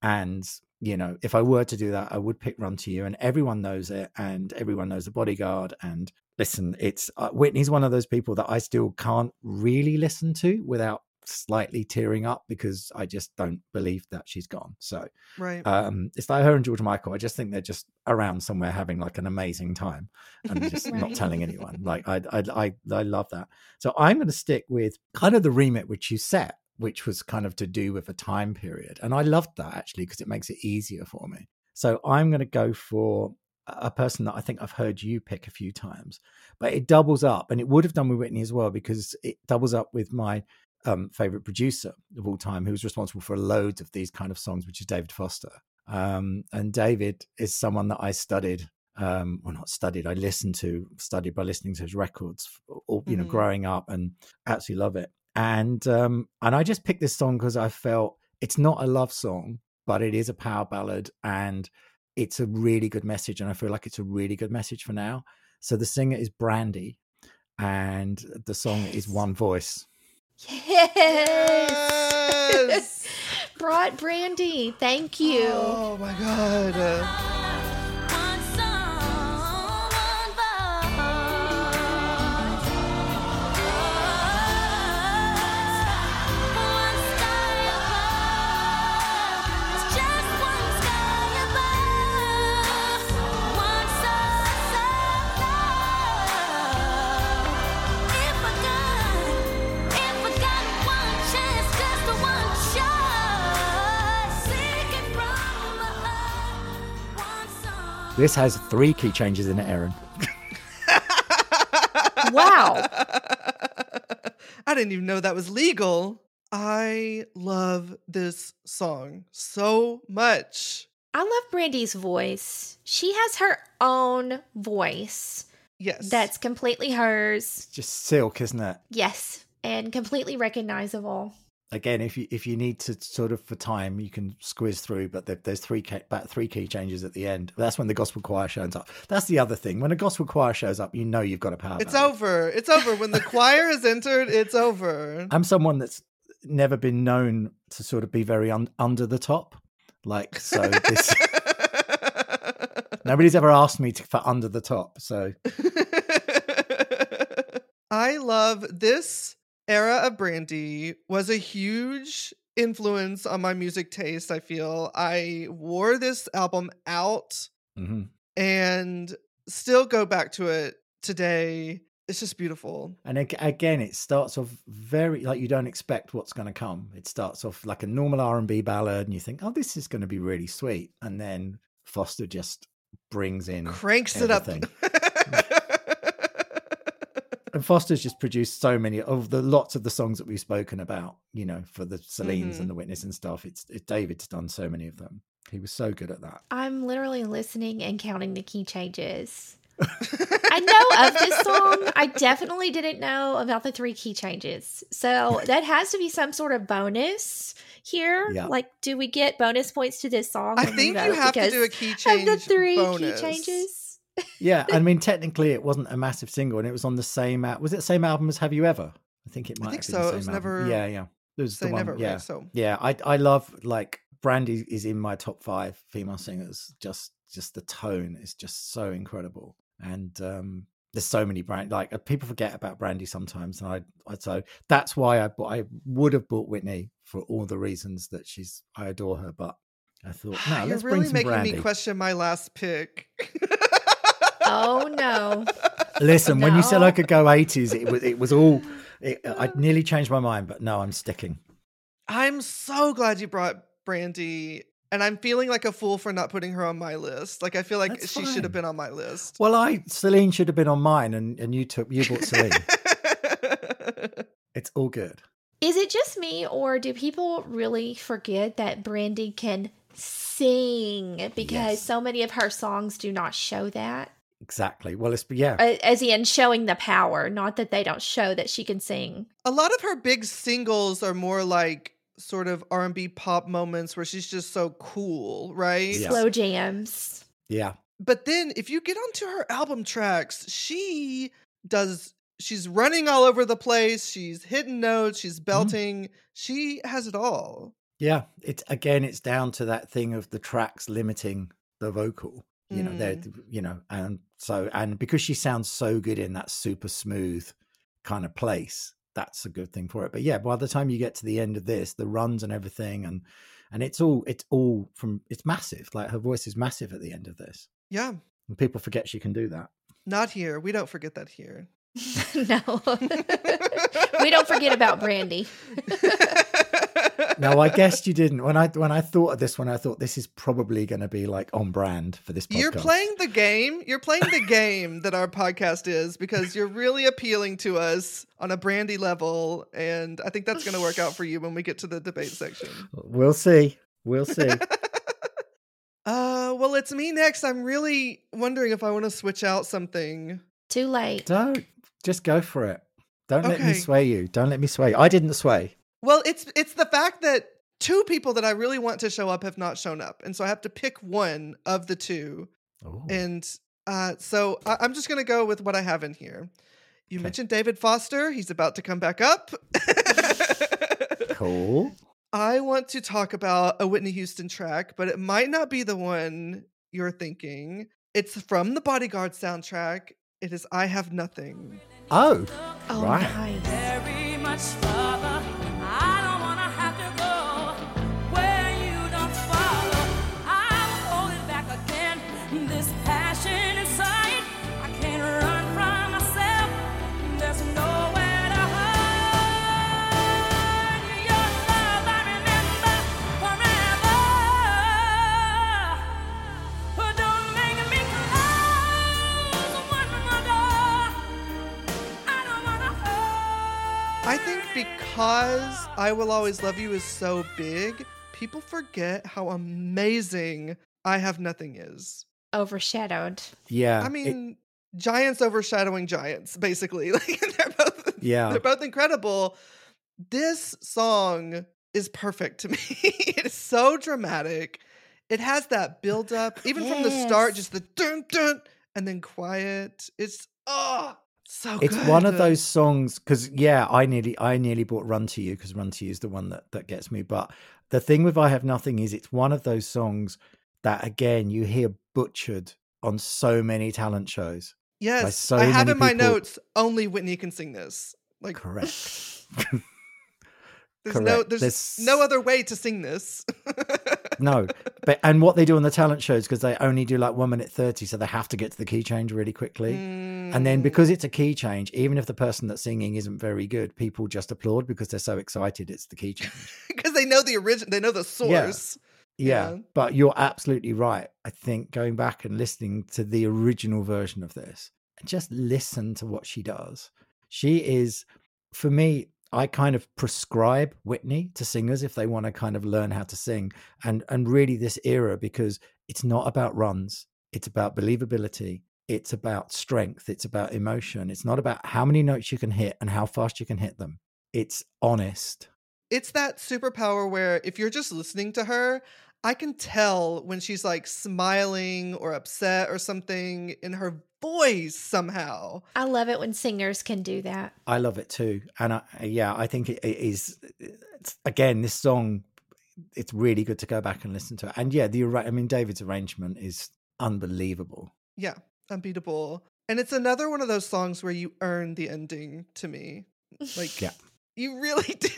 And you know, if I were to do that, I would pick Run to You, and everyone knows it, and everyone knows the Bodyguard. And listen, it's uh, Whitney's one of those people that I still can't really listen to without slightly tearing up because I just don't believe that she's gone. So Right. um it's like her and George Michael. I just think they're just around somewhere having like an amazing time and *laughs* just not telling anyone. Like I I I, I love that. So I'm going to stick with kind of the remit which you set, which was kind of to do with a time period, and I loved that actually because it makes it easier for me. So I'm going to go for a person that I think I've heard you pick a few times, but it doubles up, and it would have done with Whitney as well because it doubles up with my um, favorite producer of all time, who was responsible for loads of these kind of songs, which is David Foster. Um, and David is someone that I studied, um, well, not studied, I listened to, studied by listening to his records, all, you know, Mhm. growing up, and absolutely love it. And um, and I just picked this song because I felt it's not a love song, but it is a power ballad, and it's a really good message, and I feel like it's a really good message for now. So the singer is Brandy, and the song is One Voice. Yes. Yes. *laughs* brought Brandy. Thank you. Oh my god. This has three key changes in it, Erin. *laughs* Wow. I didn't even know that was legal. I love this song so much. I love Brandy's voice. She has her own voice Yes. that's completely hers. Just silk, isn't it? Yes, and completely recognizable. Again, if you if you need to sort of for time, you can squeeze through. But there, there's three key, about three key changes at the end. That's when the gospel choir shows up. That's the other thing. When a gospel choir shows up, you know you've got a power. It's ballad. over. It's over. When the choir has entered, it's over. I'm someone that's never been known to sort of be very un- under the top. Like so, this *laughs* nobody's ever asked me to, for under the top. So *laughs* I love this era of Brandy was a huge influence on my music taste, I feel. I wore this album out mhm. and still go back to it today. It's just beautiful. and again, it starts off very like you don't expect what's going to come. It starts off like a normal R and B ballad, and you think, "Oh, this is going to be really sweet," and then Foster just brings in Cranks everything. it up. And Foster's just produced so many of the lots of the songs that we've spoken about, you know, for the Celines Mhm. and the Whitneys and stuff. It's it, David's done so many of them. He was so good at that. I'm literally listening and counting the key changes. *laughs* I know of this song. I definitely didn't know about the three key changes. So that has to be some sort of bonus here. Yeah. Like, do we get bonus points to this song? I think you have to do a key change. Of the three bonus. key changes. Yeah, I mean, technically, it wasn't a massive single, and it was on the same. Al- was it the same album as Have You Ever? I think it might. I think have been the so. It was album. never- Yeah, yeah. It was the one. never, yeah, right? So yeah. I I love like Brandy is in my top five female singers. Just just the tone is just so incredible, and um there's so many brand like uh, people forget about Brandy sometimes, and I, I so that's why I I would have bought Whitney for all the reasons that she's I adore her, but I thought *sighs* no, you're let's bring really making Brandy. me question my last pick. *laughs* Oh no. Listen, when you said I could go 80s, it was it was all. It, I nearly changed my mind, but no, I'm sticking. I'm so glad you brought Brandy, and I'm feeling like a fool for not putting her on my list. Like I feel like That's she should have been on my list. Well, I Celine should have been on mine, and, and you took you bought Celine. *laughs* it's all good. Is it just me, or do people really forget that Brandy can sing? Because Yes. so many of her songs do not show that. Exactly. Well, it's yeah, As in showing the power, not that they don't show that she can sing. a lot of her big singles are more like sort of R&B pop moments where she's just so cool, right? Yeah. Slow jams. yeah. But then if you get onto her album tracks, she does she's running all over the place, she's hitting notes, she's mm-hmm. belting, she has it all. Yeah, it's again, it's down to that thing of the tracks limiting the vocal. You know, they're mm. you know, and so and because she sounds so good in that super smooth kind of place, that's a good thing for it. But yeah, by the time you get to the end of this, the runs and everything, and and it's all it's all from it's massive. Like her voice is massive at the end of this, Yeah. and people forget she can do that. Not here. We don't forget that here. *laughs* *laughs* no. *laughs* we don't forget about Brandy. No, I guessed you didn't. When I when I thought of this one, I thought this is probably going to be like on brand for this podcast. You're playing the game. You're playing the game that our podcast is because you're really appealing to us on a brandy level. And I think that's going to work out for you when we get to the debate section. We'll see. We'll see. *laughs* Uh, well, it's me next. I'm really wondering if I want to switch out something. Too late. Don't just go for it. Don't let me sway you. Don't let me sway. you. I didn't sway. Well, it's it's the fact that two people that I really want to show up have not shown up, and so I have to pick one of the two. Oh, And uh, so I- I'm just going to go with what I have in here. You Okay. mentioned David Foster. He's about to come back up. *laughs* cool. I want to talk about a Whitney Houston track, but it might not be the one you're thinking. It's from the Bodyguard soundtrack. It is I Have Nothing. Oh, Oh, right. nice. Because I Will Always Love You is so big, people forget how amazing I Have Nothing is. Overshadowed. Yeah. I it- mean, giants overshadowing giants, basically. *laughs* Like they're both Yeah. they're both incredible. This song is perfect to me. *laughs* it is so dramatic. It has that build up, even from the start, just the dun dun and then quiet. It's oh so it's good. one of those songs because yeah i nearly i nearly bought run to you because run to you is the one that that gets me but the thing with i have nothing is it's one of those songs that again you hear butchered on so many talent shows Yes, so I have in my notes only Whitney can sing this. Like correct *laughs* *laughs* there's no correct. there's, There's- no other way to sing this. *laughs* no but and what they do on the talent shows because they only do like one minute 30 so they have to get to the key change really quickly and Mm. then because it's a key change even if the person that's singing isn't very good people just applaud because they're so excited it's the key change *laughs* because they know the origin, they know the source. Yeah, Yeah. but you're absolutely right. I think going back and listening to the original version of this, just listen to what she does. She is, for me, I kind of prescribe Whitney to singers if they want to kind of learn how to sing, and and really this era because it's not about runs. It's about believability. It's about strength. It's about emotion. It's not about how many notes you can hit and how fast you can hit them. It's honest. It's that superpower where if you're just listening to her, I can tell when she's like smiling or upset or something in her voice somehow. I love it when singers can do that. I love it too, and I, yeah, I think it, it is. It's, again, this song, it's really good to go back and listen to it. And yeah, the arra- I mean, David's arrangement is unbelievable. Yeah, unbeatable. And it's another one of those songs where you earn the ending to me. *laughs* Like, Yeah. you really *laughs* do.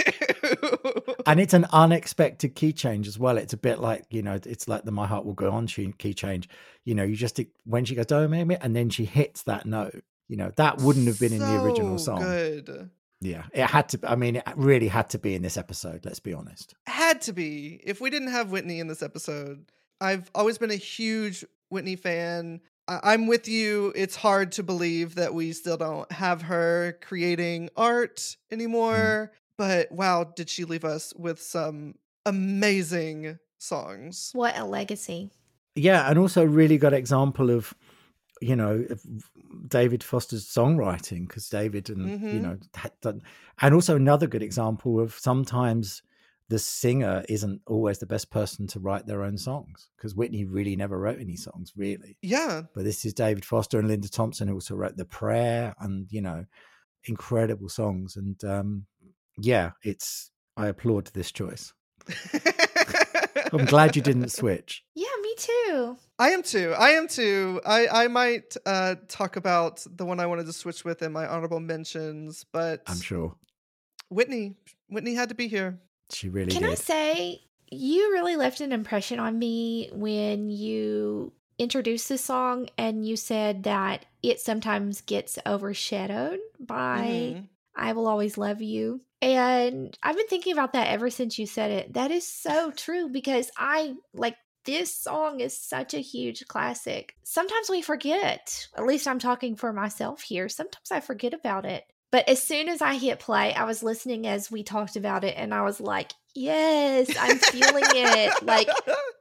And it's an unexpected key change as well. It's a bit like you know, it's like the "My Heart Will Go On" key change. You know, you just when she goes "Do me," me," and then she hits that note. You know, that wouldn't have been in the original song. Good. Yeah, it had to. I mean, it really had to be in this episode. Let's be honest. Had to be. If we didn't have Whitney in this episode, I've always been a huge Whitney fan. I- I'm with you. It's hard to believe that we still don't have her creating art mm. anymore. But wow, did she leave us with some amazing songs? What a legacy. Yeah, and also a really good example of, you know, David Foster's songwriting because David and you Mhm. know done, and also another good example of sometimes the singer isn't always the best person to write their own songs because Whitney really never wrote any songs really, Yeah. but this is David Foster and Linda Thompson who also wrote The Prayer and you know, incredible songs and um yeah, it's I applaud this choice. *laughs* I'm glad you didn't switch. Yeah, me too. I am too. I am too. I I might uh talk about the one I wanted to switch with in my honorable mentions, but I'm sure Whitney Whitney had to be here. she really Can did. I say you really left an impression on me when you introduced this song and you said that it sometimes gets overshadowed by Mhm. I Will Always Love You. And I've been thinking about that ever since you said it. That is so true because I like this song is such a huge classic. Sometimes we forget, at least I'm talking for myself here. Sometimes I forget about it. But as soon as I hit play, I was listening as we talked about it and I was like, yes, I'm feeling it. Like *laughs*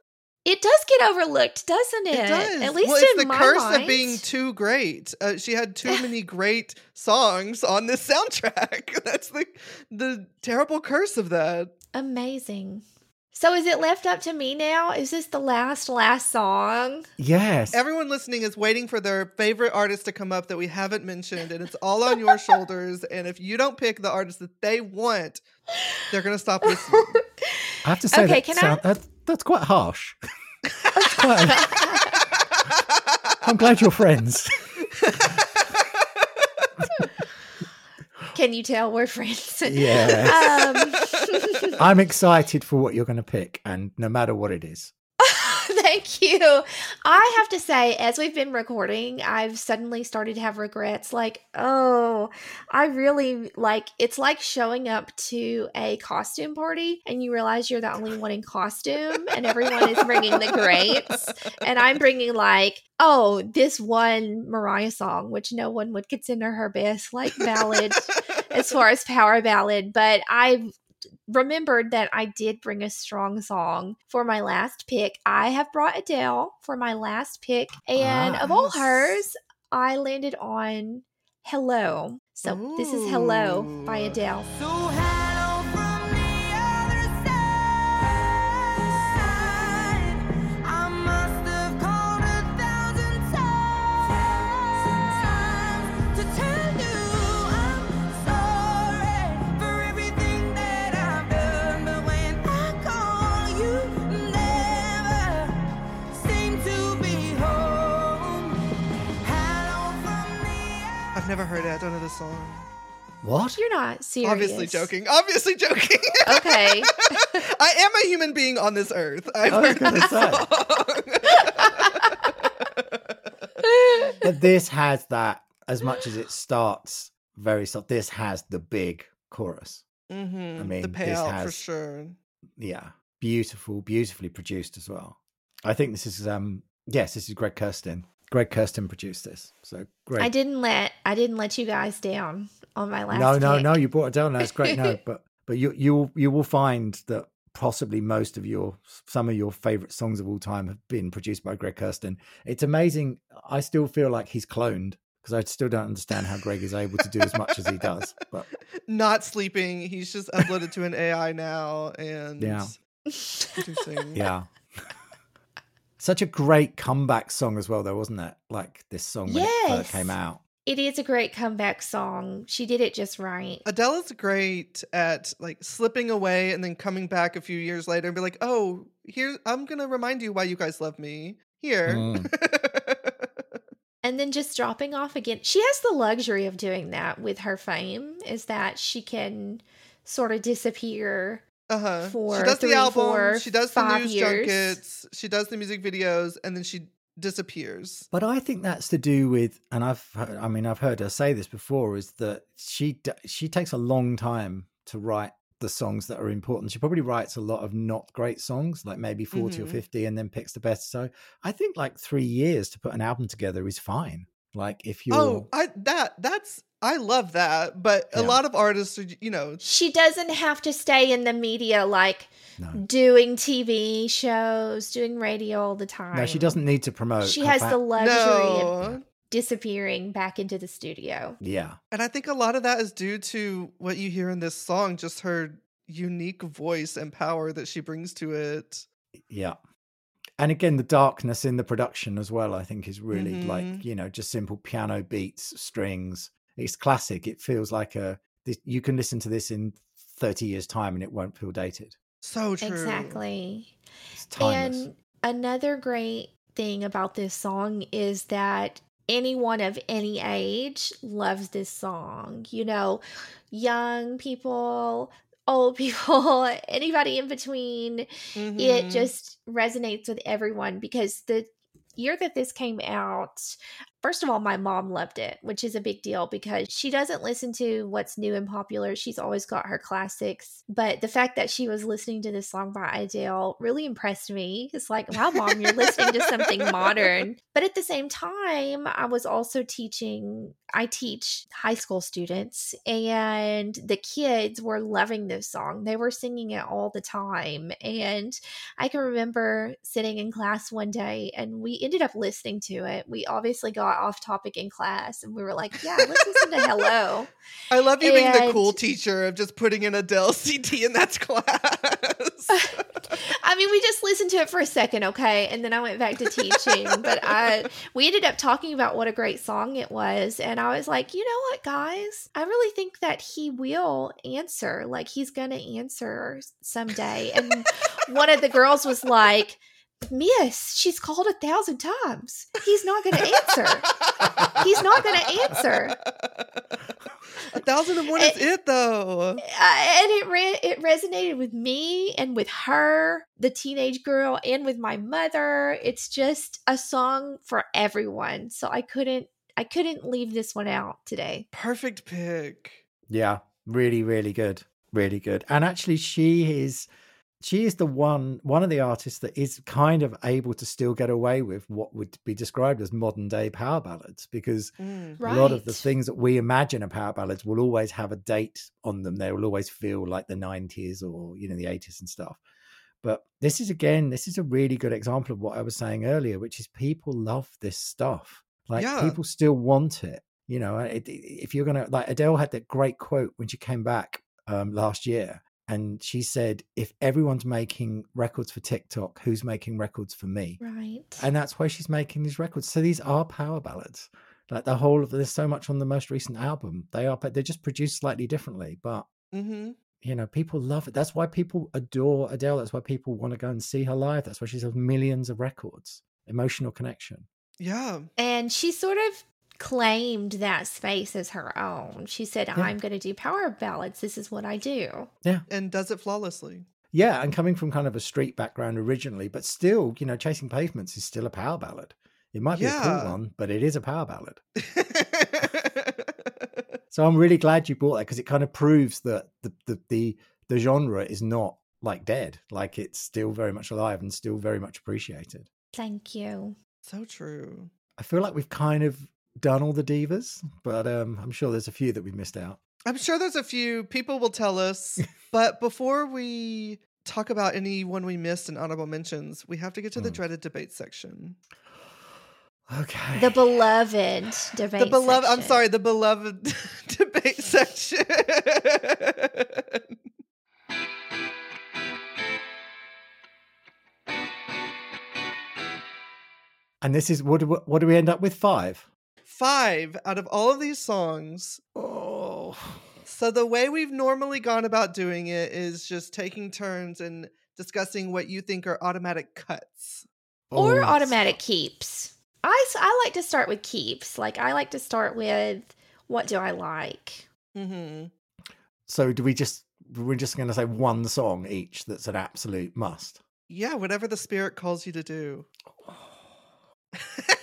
it does get overlooked, doesn't it? It does. At least well, it's in the my curse mind. of being too great. Uh, she had too *laughs* many great songs on this soundtrack. *laughs* That's the the terrible curse of that. Amazing. So is it left up to me now? Is this the last last song? Yes. Everyone listening is waiting for their favorite artist to come up that we haven't mentioned, and it's all on your shoulders. And if you don't pick the artist that they want, they're gonna stop listening. I have to say Okay, that, can I- sound, that that's quite harsh. That's quite. *laughs* I'm glad you're friends. Can you tell we're friends? Yeah. um, I'm excited for what you're going to pick, and no matter what it is. Thank you. I have to say, as we've been recording, I've suddenly started to have regrets. Like, oh, I really like it's like showing up to a costume party and you realize you're the only one in costume and everyone is bringing the grapes. And I'm bringing, like, oh, this one Mariah song, which no one would consider her best, like, ballad *laughs* as far as power ballad. But I remembered that I did bring a strong song for my last pick. I have brought Adele for my last pick, and of all hers, I landed on Hello. So this is Hello by Adele. So I've never heard it. I don't know the song. What? You're not serious. Obviously joking. Obviously joking. Okay. *laughs* I am a human being on this earth. I've I was heard gonna that song. *laughs* But this has that as much as it starts very soft. This has the big chorus. Mhm, I mean, the this payout for sure. Yeah, beautiful, beautifully produced as well. I think this is um yes, this is Greg Kurstin. Greg Kurstin produced this, so great. I didn't let I didn't let you guys down on my last no, no, pick. no. You brought it down. That's great. No, *laughs* but but you you you will find that possibly most of your some of your favorite songs of all time have been produced by Greg Kurstin. It's amazing. I still feel like he's cloned because I still don't understand how Greg is able to do as much as he does. But *laughs* Not sleeping. He's just uploaded to an AI now and Yeah. producing. yeah. Such a great comeback song as well, though, wasn't it? Like this song when it first came out. It is a great comeback song. She did it just right. Adele is great at like slipping away and then coming back a few years later and be like, "Oh, here I'm gonna remind you why you guys love me." Here, mm. *laughs* and then just dropping off again. She has the luxury of doing that with her fame, is that she can sort of disappear. Uh huh. For she does three, the album. four, she does the news years. junkets. She does the music videos, and then she disappears. But I think that's to do with, and I've, heard- I mean, I've heard her say this before, is that she she takes a long time to write the songs that are important. She probably writes a lot of not great songs, like maybe 40 or Mhm. 50, and then picks the best. So I think like three years to put an album together is fine. Like if you're, Oh, I that that's I love that, but a lot of artists are you know She doesn't have to stay in the media like no, doing TV shows, doing radio all the time. no, she doesn't need to promote. She has fa- the luxury of disappearing back into the studio. yeah, And I think a lot of that is due to what you hear in this song, just her unique voice and power that she brings to it. yeah. And again, the darkness in the production as well, I think, is really like Mhm. you know just simple piano beats, strings. It's classic. It feels like a. This, you can listen to this in thirty years' time, and it won't feel dated. So true. Exactly. It's timeless. And another great thing about this song is that anyone of any age loves this song. You know, young people, old *laughs* people, anybody in between. It Mhm. just resonates with everyone because the year that this came out, first of all, my mom loved it, which is a big deal because she doesn't listen to what's new and popular. She's always got her classics. But the fact that she was listening to this song by Adele really impressed me. It's like, wow, mom, you're listening to something modern. *laughs* But at the same time, I was also teaching, I teach high school students, and the kids were loving this song. They were singing it all the time. And I can remember sitting in class one day and we ended up listening to it. We obviously got off topic in class and we were like, yeah, let's listen to Hello. *laughs* I love you being the cool teacher of just putting an Adele CD in that *laughs* class. *laughs* I mean, we just listened to it for a second, okay, and then I went back to teaching. but I we ended up talking about what a great song it was, and I was like, you know what, guys, I really think that he will answer. Like he's gonna answer someday. And one of the girls was like, Miss, she's called a thousand times. He's not gonna answer. He's not gonna answer. A thousand and one is it though. Uh, and it re- it resonated with me and with her, the teenage girl, and with my mother. It's just a song for everyone. So I couldn't I couldn't leave this one out today. Perfect pick. Yeah, really, really good, really good. And actually, she is she is the one one of the artists that is kind of able to still get away with what would be described as modern day power ballads because Mm. Right. a lot of the things that we imagine are power ballads will always have a date on them. They will always feel like the 90s or you know the 80s and stuff. But this is again, this is a really good example of what I was saying earlier, which is people love this stuff. Like Yeah. people still want it. You know, it, it- if you're gonna like Adele had that great quote when she came back um, last year, and she said, "If everyone's making records for TikTok, who's making records for me?" Right. and that's why she's making these records. So these are power ballads. Like the whole of there's so much on the most recent album. They are, but they're just produced slightly differently. But Mm-hmm. you know, people love it. That's why people adore Adele. That's why people want to go and see her live. That's why she sells millions of records. Emotional connection. Yeah. and she sort of claimed that space as her own. She said, I'm going to do power ballads. This is what I do. Yeah. And does it flawlessly. Yeah, and coming from kind of a street background originally, but still, you know, Chasing Pavements is still a power ballad. It might be a cool one, but it is a power ballad. *laughs* So I'm really glad you brought that because it kind of proves that the, the the the genre is not like dead. Like it's still very much alive and still very much appreciated. Thank you. so true. I feel like we've kind of done all the divas, but um, I'm sure there's a few that we missed out. I'm sure there's a few people will tell us, *laughs* but before we talk about anyone we missed in honorable mentions, we have to get to the Mm. dreaded debate section. Okay. The beloved debate. the beloved, I'm sorry, the beloved *laughs* debate section. and this is what do, we- what do we end up with? Five. Five out of all of these songs. Oh. So the way we've normally gone about doing it is just taking turns and discussing what you think are automatic cuts. Or Oh, automatic keeps. I I like to start with keeps. Like, I like to start with what do I like? hmm So do we just we're just going to say one song each that's an absolute must. Yeah, whatever the spirit calls you to do. *laughs*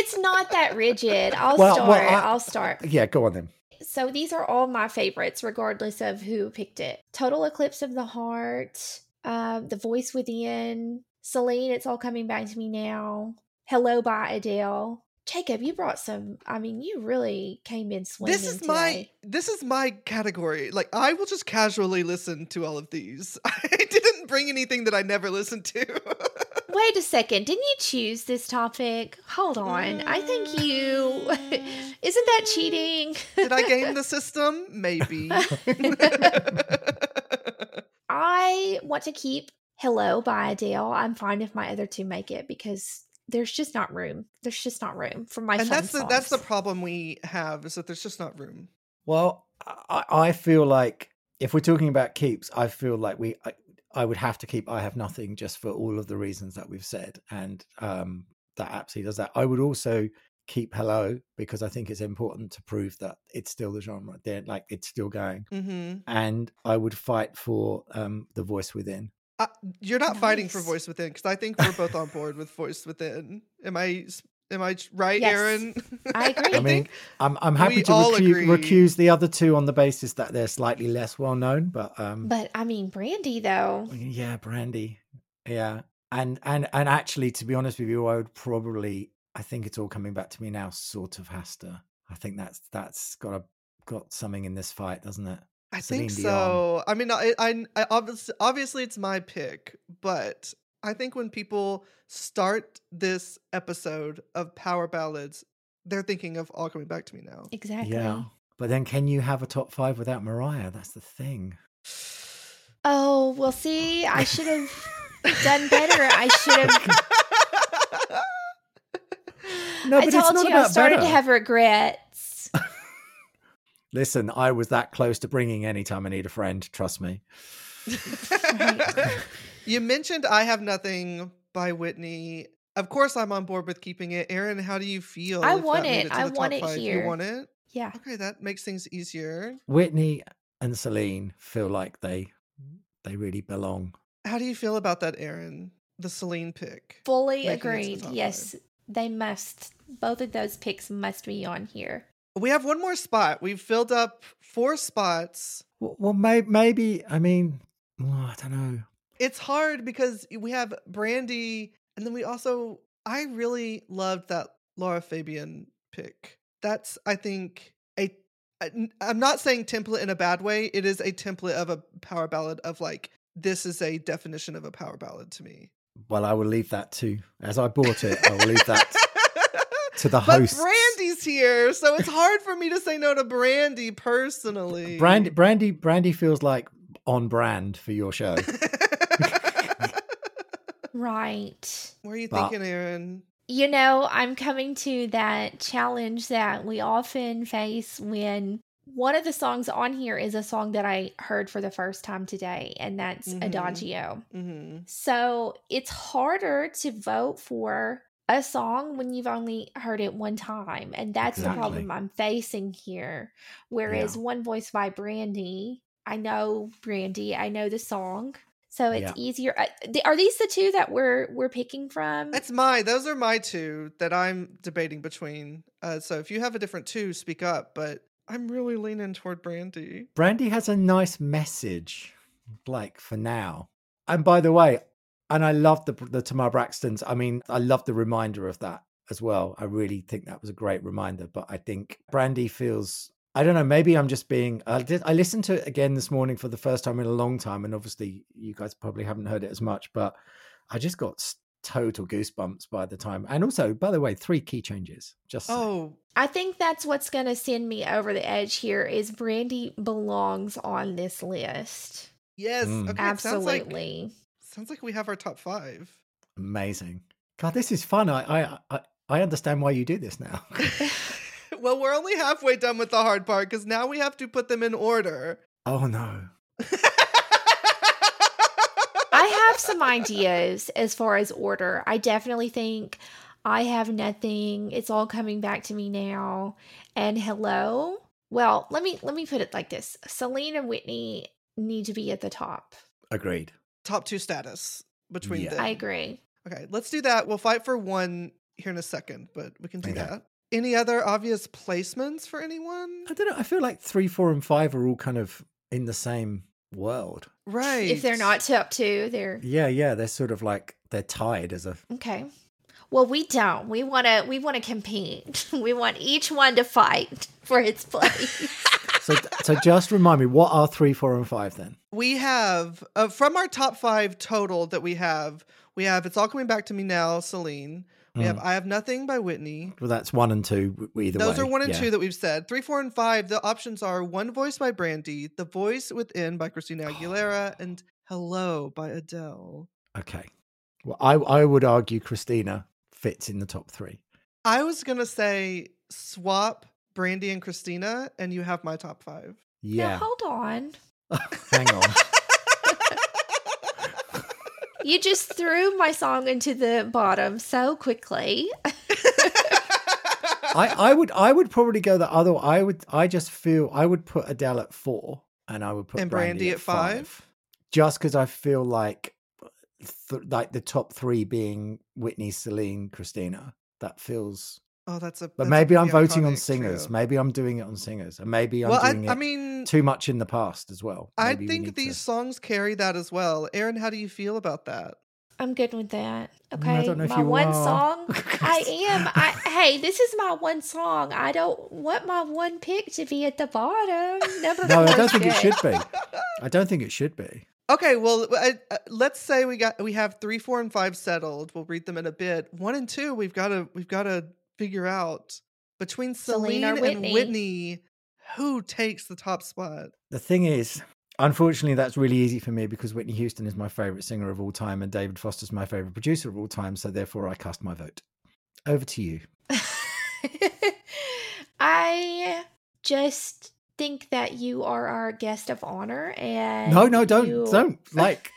It's not that rigid. I'll Well, start. well, I- I'll start. Yeah, go on then. So these are all my favorites, regardless of who picked it. Total Eclipse of the Heart, uh, The Voice Within, Celine, It's All Coming Back to Me Now, Hello by Adele. Jacob, you brought some. I mean, you really came in swinging. this is my this is my category. Like I will just casually listen to all of these. *laughs* I didn't bring anything that I never listened to. *laughs* Wait a second. Didn't you choose this topic? Hold on. I think you. Mm. *laughs* Isn't that cheating? Did I game the *laughs* system? Maybe. *laughs* I want to keep Hello by Adele. I'm fine if my other two make it because there's just not room. There's just not room for my and fun that's the that's the problem we have is that there's just not room. Well, I, I feel like if we're talking about keeps, I feel like we I, would have to keep I have nothing just for all of the reasons that we've said, and um, that absolutely does that. I would also keep hello because I think it's important to prove that it's still the genre. They're like it's still going, hmm and I would fight for um, the voice within. Uh, you're not fighting for voice within because I think we're both on board with voice within. Am I am I right, Yes, Erin? *laughs* I agree. I mean, I'm I'm happy we to all recu- recuse the other two on the basis that they're slightly less well known, but um, But I mean, Brandy though. Yeah, Brandy. Yeah. And and and actually to be honest with you, I would probably I think it's all coming back to me now, sort of has to. I think that's that's got a got something in this fight, doesn't it? I Celine think Dion. so. I mean, I, I, I obviously, obviously it's my pick, but I think when people start this episode of Power Ballads, they're thinking of All Coming Back to Me Now. Exactly. Yeah. But then can you have a top five without Mariah? That's the thing. Oh, well, see, I should have. *laughs* done better. I should have. No, I but it's told not you I started better. to have regrets. *laughs* *laughs* Listen, I was that close to bringing anytime I need a friend. Trust me. Right. You mentioned I Have Nothing by Whitney. Of course, I'm on board with keeping it. Erin, how do you feel? I if that want made it. to I the top want it five? here. You want it? Yeah. Okay, that makes things easier. Whitney and Celine feel like they they really belong. How do you feel about that, Erin? The Celine pick. Fully Making the agreed. top Yes, they must. Both of those picks must be on here. We have one more spot. We've filled up four spots. Well, well may, maybe I mean oh, I don't know. It's hard because we have Brandy, and then we also I really loved that Lara Fabian pick. That's I think a I'm not saying template in a bad way. It is a template of a power ballad of like this is a definition of a power ballad to me. Well, I will leave that to as I bought it. I will leave that to the *laughs* but. Brandy's here, so it's hard for me to say no to Brandy personally. Brandy, Brandy, Brandy feels like on brand for your show. *laughs* Right. what are you But- thinking, Erin? You know, I'm coming to that challenge that we often face when one of the songs on here is a song that I heard for the first time today, and that's Mhm. Adagio. hmm So it's harder to vote for a song when you've only heard it one time. And that's the problem I'm facing here. Whereas One Voice by Brandy, I know Brandy, I know the song. So it's Yeah. easier. uh, Are these the two that we're we're picking from? It's my. Those are my two that I'm debating between. Uh, so if you have a different two, speak up. But I'm really leaning toward Brandy. Brandy has a nice message, like for now. And by the way, and I love the the Tamar Braxton's. I mean, I love the reminder of that as well. I really think that was a great reminder. But I think Brandy feels. I don't know. Maybe I'm just being. I did. I listened to it again this morning for the first time in a long time, and obviously you guys probably haven't heard it as much. But I just got total goosebumps by the time. And also, by the way, three key changes. Just saying. Oh, I think that's what's going to send me over the edge here is Brandy belongs on this list. yes. Mm. Okay. it Sounds like, Absolutely. sounds like we have our top five. amazing. God, this is fun. I I I, I understand why you do this now. *laughs* *laughs* well, we're only halfway done with the hard part because now we have to put them in order. oh no. I have some ideas as far as order. I definitely think I have nothing. It's all coming back to me now. And hello. Well, let me let me put it like this. Celine and Whitney need to be at the top. Agreed. top two status between Yeah. them. I agree. Okay, let's do that. We'll fight for one here in a second, but we can do Okay. that. Any other obvious placements for anyone? I don't know. I feel like three, four, and five are all kind of in the same world. Right. If they're not top two, they're Yeah, yeah. They're sort of like they're tied as a. okay. Well, we don't. We want to. We want to compete. *laughs* We want each one to fight for its place. *laughs* So, so just remind me, what are three, four, and five then? we have uh, from our top five total that we have, we have "It's All Coming Back to Me Now," Celine. We have mm. "I Have Nothing" by Whitney. Well, that's one and two. Either Those way. are one and yeah. two that we've said. Three, four, and five. The options are "One Voice" by Brandy, "The Voice Within" by Christina Aguilera, *gasps* and "Hello" by Adele. Okay. Well, I I would argue Christina fits in the top three. I was gonna say swap Brandy and Christina, and you have my top five. Now, Yeah. hold on. *laughs* Hang on. *laughs* You just threw my song into the bottom so quickly. I, I would I would probably go the other. way. I would I just feel I would put Adele at four, and I would put And Brandy, Brandy at at five? five, just because I feel like th- like the top three being Whitney, Celine, Christina. That feels. Oh, that's a. But that's maybe I'm voting on singers. trio. Maybe I'm doing it on singers, and maybe I'm well, doing I it mean, too much in the past as well. I Maybe we think need these to- songs carry that as well. Erin, how do you feel about that? I'm good with that. Okay. I don't know if my you one are. song. *laughs* I am. I hey, this is my one song. I don't want my one pick to be at the bottom. Number No, I don't is think it should be. *laughs* I don't think it should be. Okay, well, I, uh, let's say we got we have three, four, and five settled. We'll read them in a bit. One and two, we've got to we've got to figure out between Celine Celine or and Whitney. Whitney, who takes the top spot. The thing is, Unfortunately, that's really easy for me because Whitney Houston is my favorite singer of all time and David Foster's my favorite producer of all time. So therefore, I cast my vote. Over to you. *laughs* I just think that you are our guest of honor and No, no, don't, you- don't like,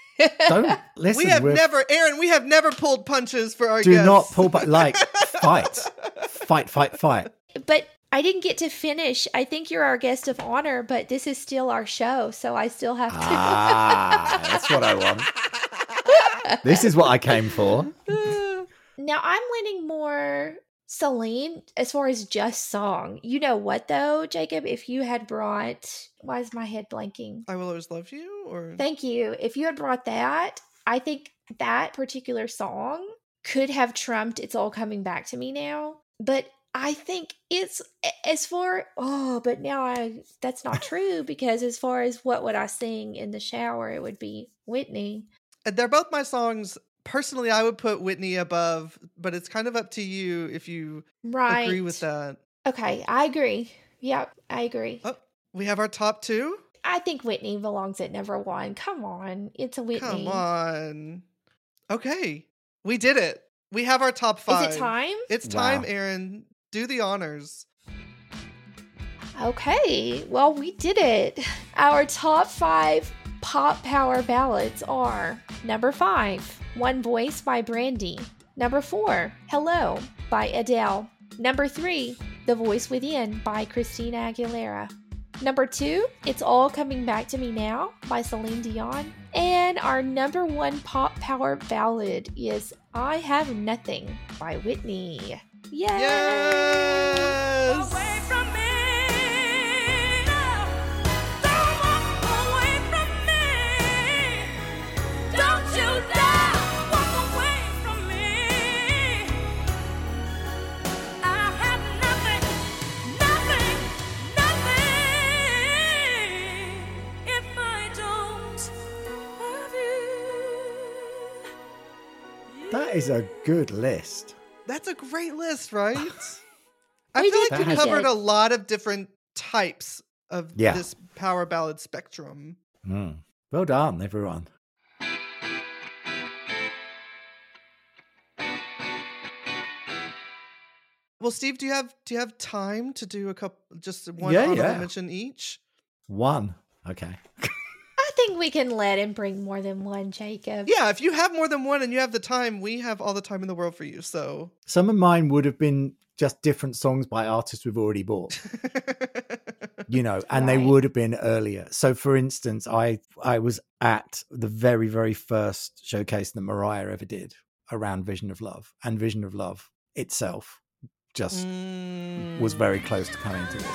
don't *laughs* listen. we have never, Erin. We have never pulled punches for our do guests. not pull back. Like, *laughs* fight, fight, fight, fight. But I didn't get to finish. I think you're our guest of honor, but this is still our show, so I still have to. Ah, *laughs* that's what I want. This is what I came for. now I'm leaning more Celine as far as just song. You know what though, Jacob? If you had brought, why is my head blanking? I will always love you. Or Thank you. If you had brought that, I think that particular song could have trumped It's All Coming Back to Me Now. But I think it's as far oh, but now I that's not true *laughs* because as far as what would I sing in the shower, it would be Whitney. They're both my songs. Personally, I would put Whitney above, but it's kind of up to you if you Right. agree with that. Okay, I agree. Yep, I agree. Oh, we have our top two. I think Whitney belongs at number one. Come on. It's a Whitney. Come on. Okay, we did it. We have our top five. Is it time? It's time, Wow. Erin. Do the honors. Okay, well, we did it. *laughs* Our top five pop power ballads are number five, One Voice by Brandy. Number four, Hello by Adele. Number three, The Voice Within by Christina Aguilera. Number two, It's All Coming Back to Me Now by Celine Dion. And our number one pop power ballad is I Have Nothing by Whitney. Yay! Yes. That is a good list. That's a great list, right? *laughs* I feel like we covered good. a lot of different types of Yeah. this power ballad spectrum. Mm. Well done, everyone. Well, Steve, do you have do you have time to do a couple just one Yeah, honorable yeah. mention each? One. Okay. *laughs* I think we can let him bring more than one, Jacob. Yeah, if you have more than one and you have the time, we have all the time in the world for you. So Some of mine would have been just different songs by artists we've already bought. *laughs* you know and they would have been earlier so for instance i i was at the very very first showcase that mariah ever did around vision of love and vision of love itself just was very close to coming to this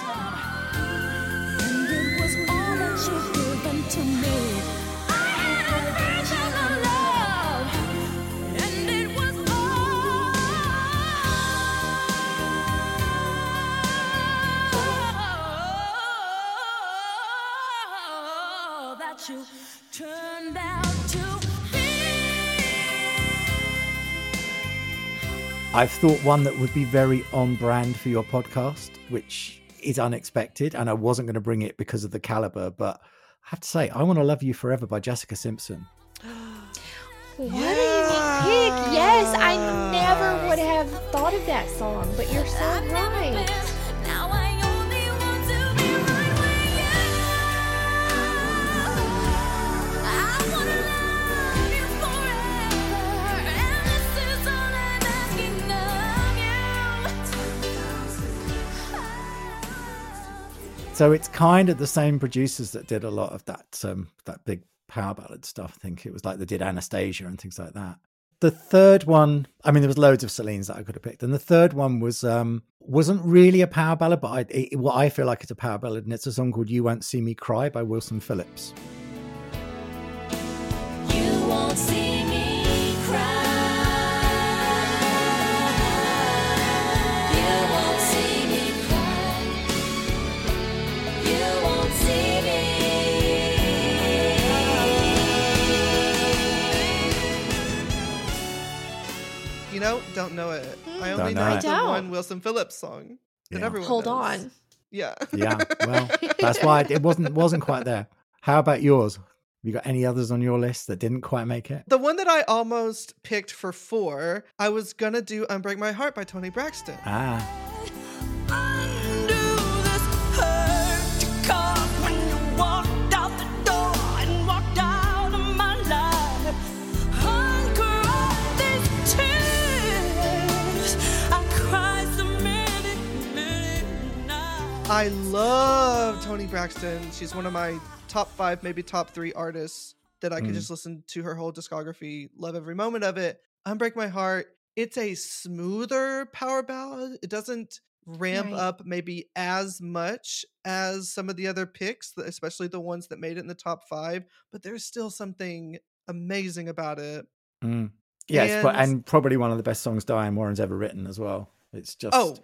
you turned out to be. i've thought one that would be very on brand for your podcast which is unexpected and i wasn't going to bring it because of the caliber but have to say i want to love you forever by jessica simpson *gasps* What a unique pick. Yes, I never would have thought of that song, but you're so right. So it's kind of the same producers that did a lot of that um that big power ballad stuff. I think it was like they did Anastasia and things like that. The third one, I mean, there was loads of Celine's that I could have picked, and the third one was um wasn't really a power ballad, but I, it, what I feel like it's a power ballad, and it's a song called "You Won't See Me Cry" by Wilson Phillips. You know, don't know it. I Mm, only know know the one Wilson Phillips song that Yeah. everyone Hold knows. on. Yeah. Yeah, well, *laughs* that's why it wasn't wasn't quite there. How about yours? You got any others on your list that didn't quite make it? The one that I almost picked for four, I was gonna do Unbreak My Heart by Toni Braxton. Ah, *laughs* I love Toni Braxton. She's one of my top five, maybe top three artists that I could Mm. just listen to her whole discography, love every moment of it. Unbreak My Heart. It's a smoother power ballad. It doesn't ramp Right. up maybe as much as some of the other picks, especially the ones that made it in the top five, but there's still something amazing about it. mm. yeah, it's pro- And- and probably one of the best songs Diane Warren's ever written as well. It's just Oh,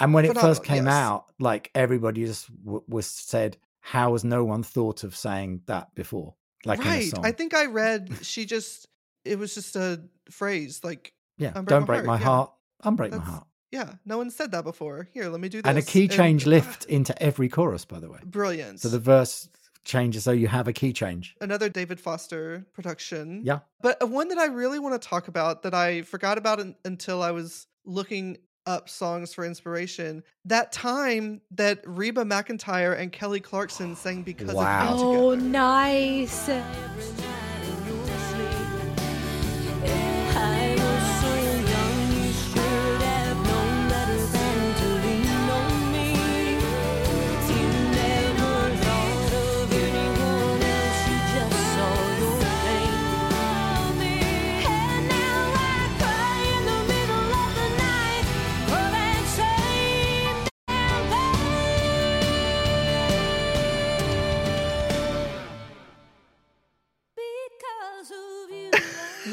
and when it first came yes. out, like everybody just w- was said, "How has no one thought of saying that before?" Like in a right. song. I think I read *laughs* she just, it was just a phrase like, yeah, don't My break Heart, my yeah. heart, unbreak my heart, yeah, no one said that before. Here, let me do this. and a key change ah, lift *laughs* into every chorus, by the way. Brilliant. So the verse changes, so you have a key change. Another David Foster production. Yeah, But uh, one that I really want to talk about that I forgot about un- until I was looking up songs for inspiration. That time that Reba McEntire and Kelly Clarkson sang *gasps* because Wow. of you Oh, together. nice.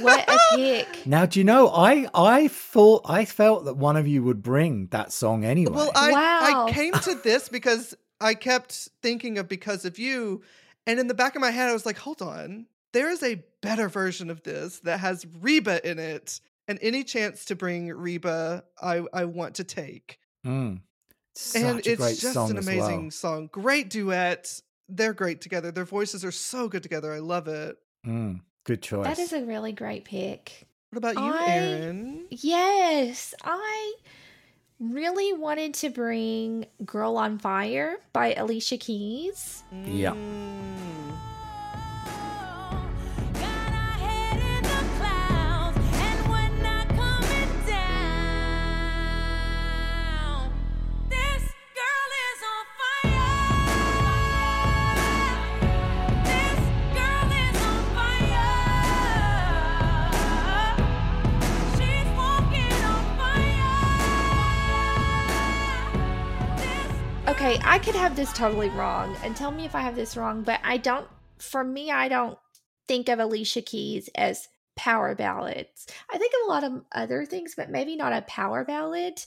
What a *laughs* pick. Now, do you know? I I thought I felt that one of you would bring that song anyway. Well, I, Wow. I came to this because I kept thinking of Because of You. And in the back of my head, I was like, hold on. There is a better version of this that has Reba in it. And any chance to bring Reba, I, I want to take. Mm. Such and a it's great just song an amazing well. song. Great duet. They're great together. Their voices are so good together. I love it. Mm. Good choice. That is a really great pick. What about you, I- Erin? Yes, I really wanted to bring Girl on Fire by Alicia Keys. Yeah. Mm. I could have this totally wrong, and tell me if I have this wrong, but I don't, for me, I don't think of Alicia Keys as power ballads. I think of a lot of other things, but maybe not a power ballad.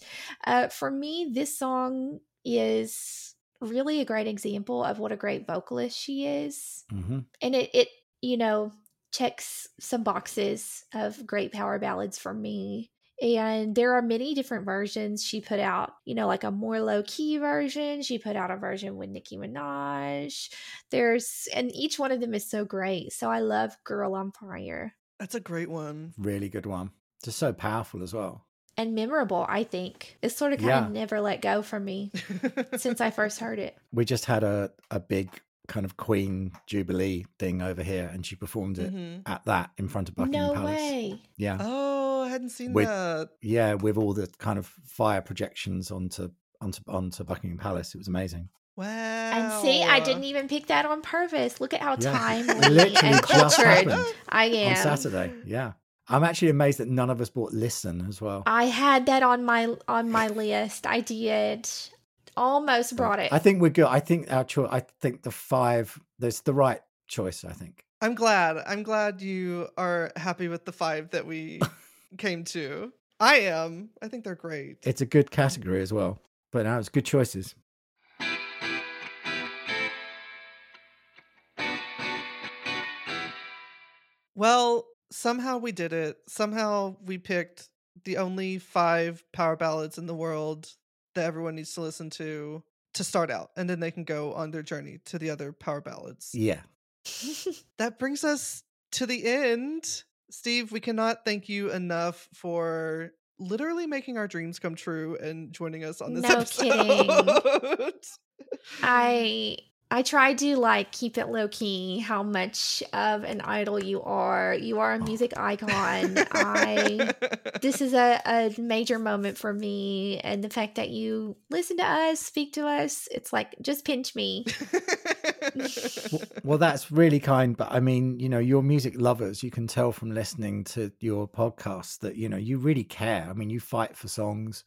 Uh, for me, this song is really a great example of what a great vocalist she is. hmm and it it you know checks some boxes of great power ballads for me and there are many different versions she put out you know like a more low key version she put out a version with nicki minaj there's and each one of them is so great so i love girl on fire That's a great one. Really good one. Just so powerful as well. and memorable i think it's sort of kind Yeah. of never let go from me since i first heard it We just had a, a big kind of Queen Jubilee thing over here, and she performed it Mhm. at that in front of Buckingham no Palace. way Yeah, Oh, I hadn't seen With- that. yeah, with all the kind of fire projections onto onto onto Buckingham Palace. It was amazing. Wow. and see i didn't even pick that on purpose look at how Yeah. timely *laughs* and just cultured happened i am on Saturday. Yeah, I'm actually amazed that none of us bought Listen as well. I had that on my on my list. I did. Almost brought it. I think we're good. I think our choice. I think the five. That's the right choice. I think. I'm glad. I'm glad you are happy with the five that we *laughs* came to. I am. I think they're great. It's a good category as well. But now it's good choices. Well, somehow we did it. Somehow we picked the only five power ballads in the world that everyone needs to listen to to start out, and then they can go on their journey to the other power ballads. Yeah. *laughs* that brings us to the end. Steve, we cannot thank you enough for literally making our dreams come true and joining us on this No *laughs* episode. *laughs* I I tried to like keep it low key how much of an idol you are. You are a music oh. icon. I *laughs* this is a, a major moment for me and the fact that you listen to us, speak to us, it's like just pinch me. *laughs* W- well, that's really kind, but I mean, you know, you're music lovers. You can tell from listening to your podcast that you know you really care. I mean, you fight for songs.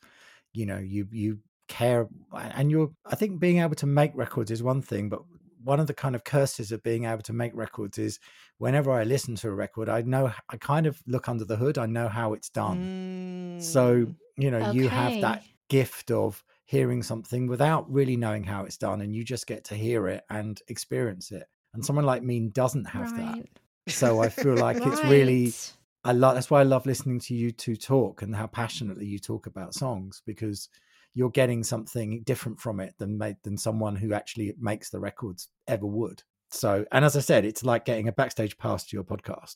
You know, you you care, and you're. I think being able to make records is one thing, but one of the kind of curses of being able to make records is whenever I listen to a record, I know I kind of look under the hood. I know how it's done. So Mm. you know, you have that gift of hearing something without really knowing how it's done, and you just get to hear it and experience it. And someone like me doesn't have that. So I feel *laughs* like it's really I love that's why I love listening to you two talk and how passionately you talk about songs because you're getting something different from it than than someone who actually makes the records ever would. So and as I said, it's like getting a backstage pass to your podcast.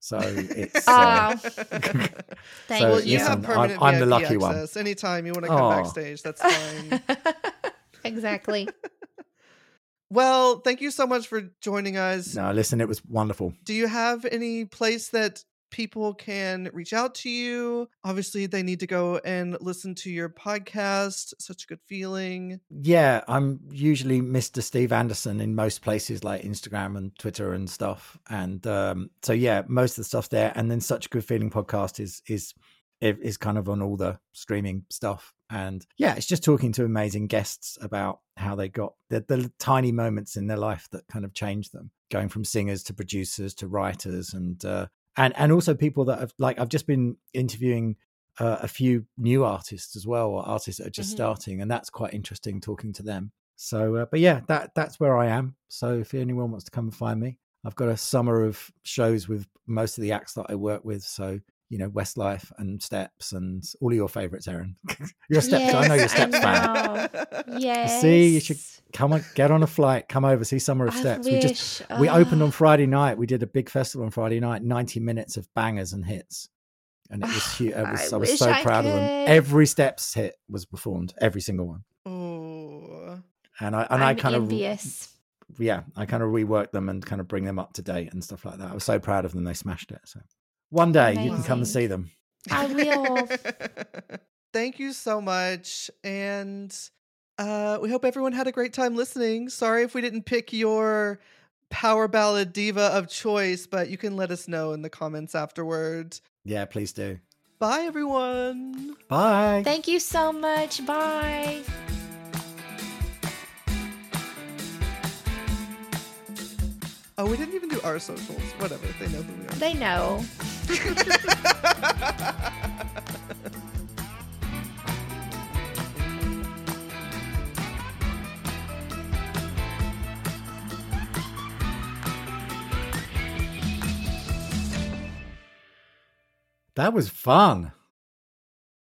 So it's *laughs* uh, *laughs* Oh, Thank So, well, you. you listen, have permanent I'm- I'm the VIP lucky one. access. Anytime you want to come Aw. backstage, that's fine. *laughs* exactly. well, thank you so much for joining us. no, listen, it was wonderful. Do you have any place that people can reach out to you? Obviously, they need to go and listen to your podcast. Such a good feeling. Yeah, I'm usually Mr. Steve Anderson in most places like Instagram and Twitter and stuff. And um, so yeah, most of the stuff there. And then such a good feeling podcast is is is kind of on all the streaming stuff. And yeah, it's just talking to amazing guests about how they got the, the tiny moments in their life that kind of changed them, going from singers to producers to writers and uh, and and also people that have like I've just been interviewing uh, a few new artists as well, or artists that are just Mhm. starting, and that's quite interesting talking to them. So, uh, but yeah, that that's where I am. So, if anyone wants to come and find me, I've got a summer of shows with most of the acts that I work with. So, you know, Westlife and Steps and all of your favorites, Erin. *laughs* you're a Steps. I know you're Steps I fan. Yes. See, you should Come on, get on a flight, come over, see Summer of I Steps. We just wish. we opened on Oh. Friday night. We did a big festival on Friday night, 90 minutes of bangers and hits. And it was ah, huge. I was, I I was so I proud of them. Every Steps hit was performed, every single one. Oh, And I and I I'm kind of envious. yeah, I kind of rework them and kind of bring them up to date and stuff like that. I was so proud of them; they smashed it. So one day you can come and see them. I will. *laughs* Thank you so much. And uh, we hope everyone had a great time listening. Sorry if we didn't pick your power ballad diva of choice, but you can let us know in the comments afterward. Yeah, please do. Bye, everyone. Bye. Thank you so much. Bye. Oh, we didn't even do our socials. Whatever. They know who we are. They know. That was fun.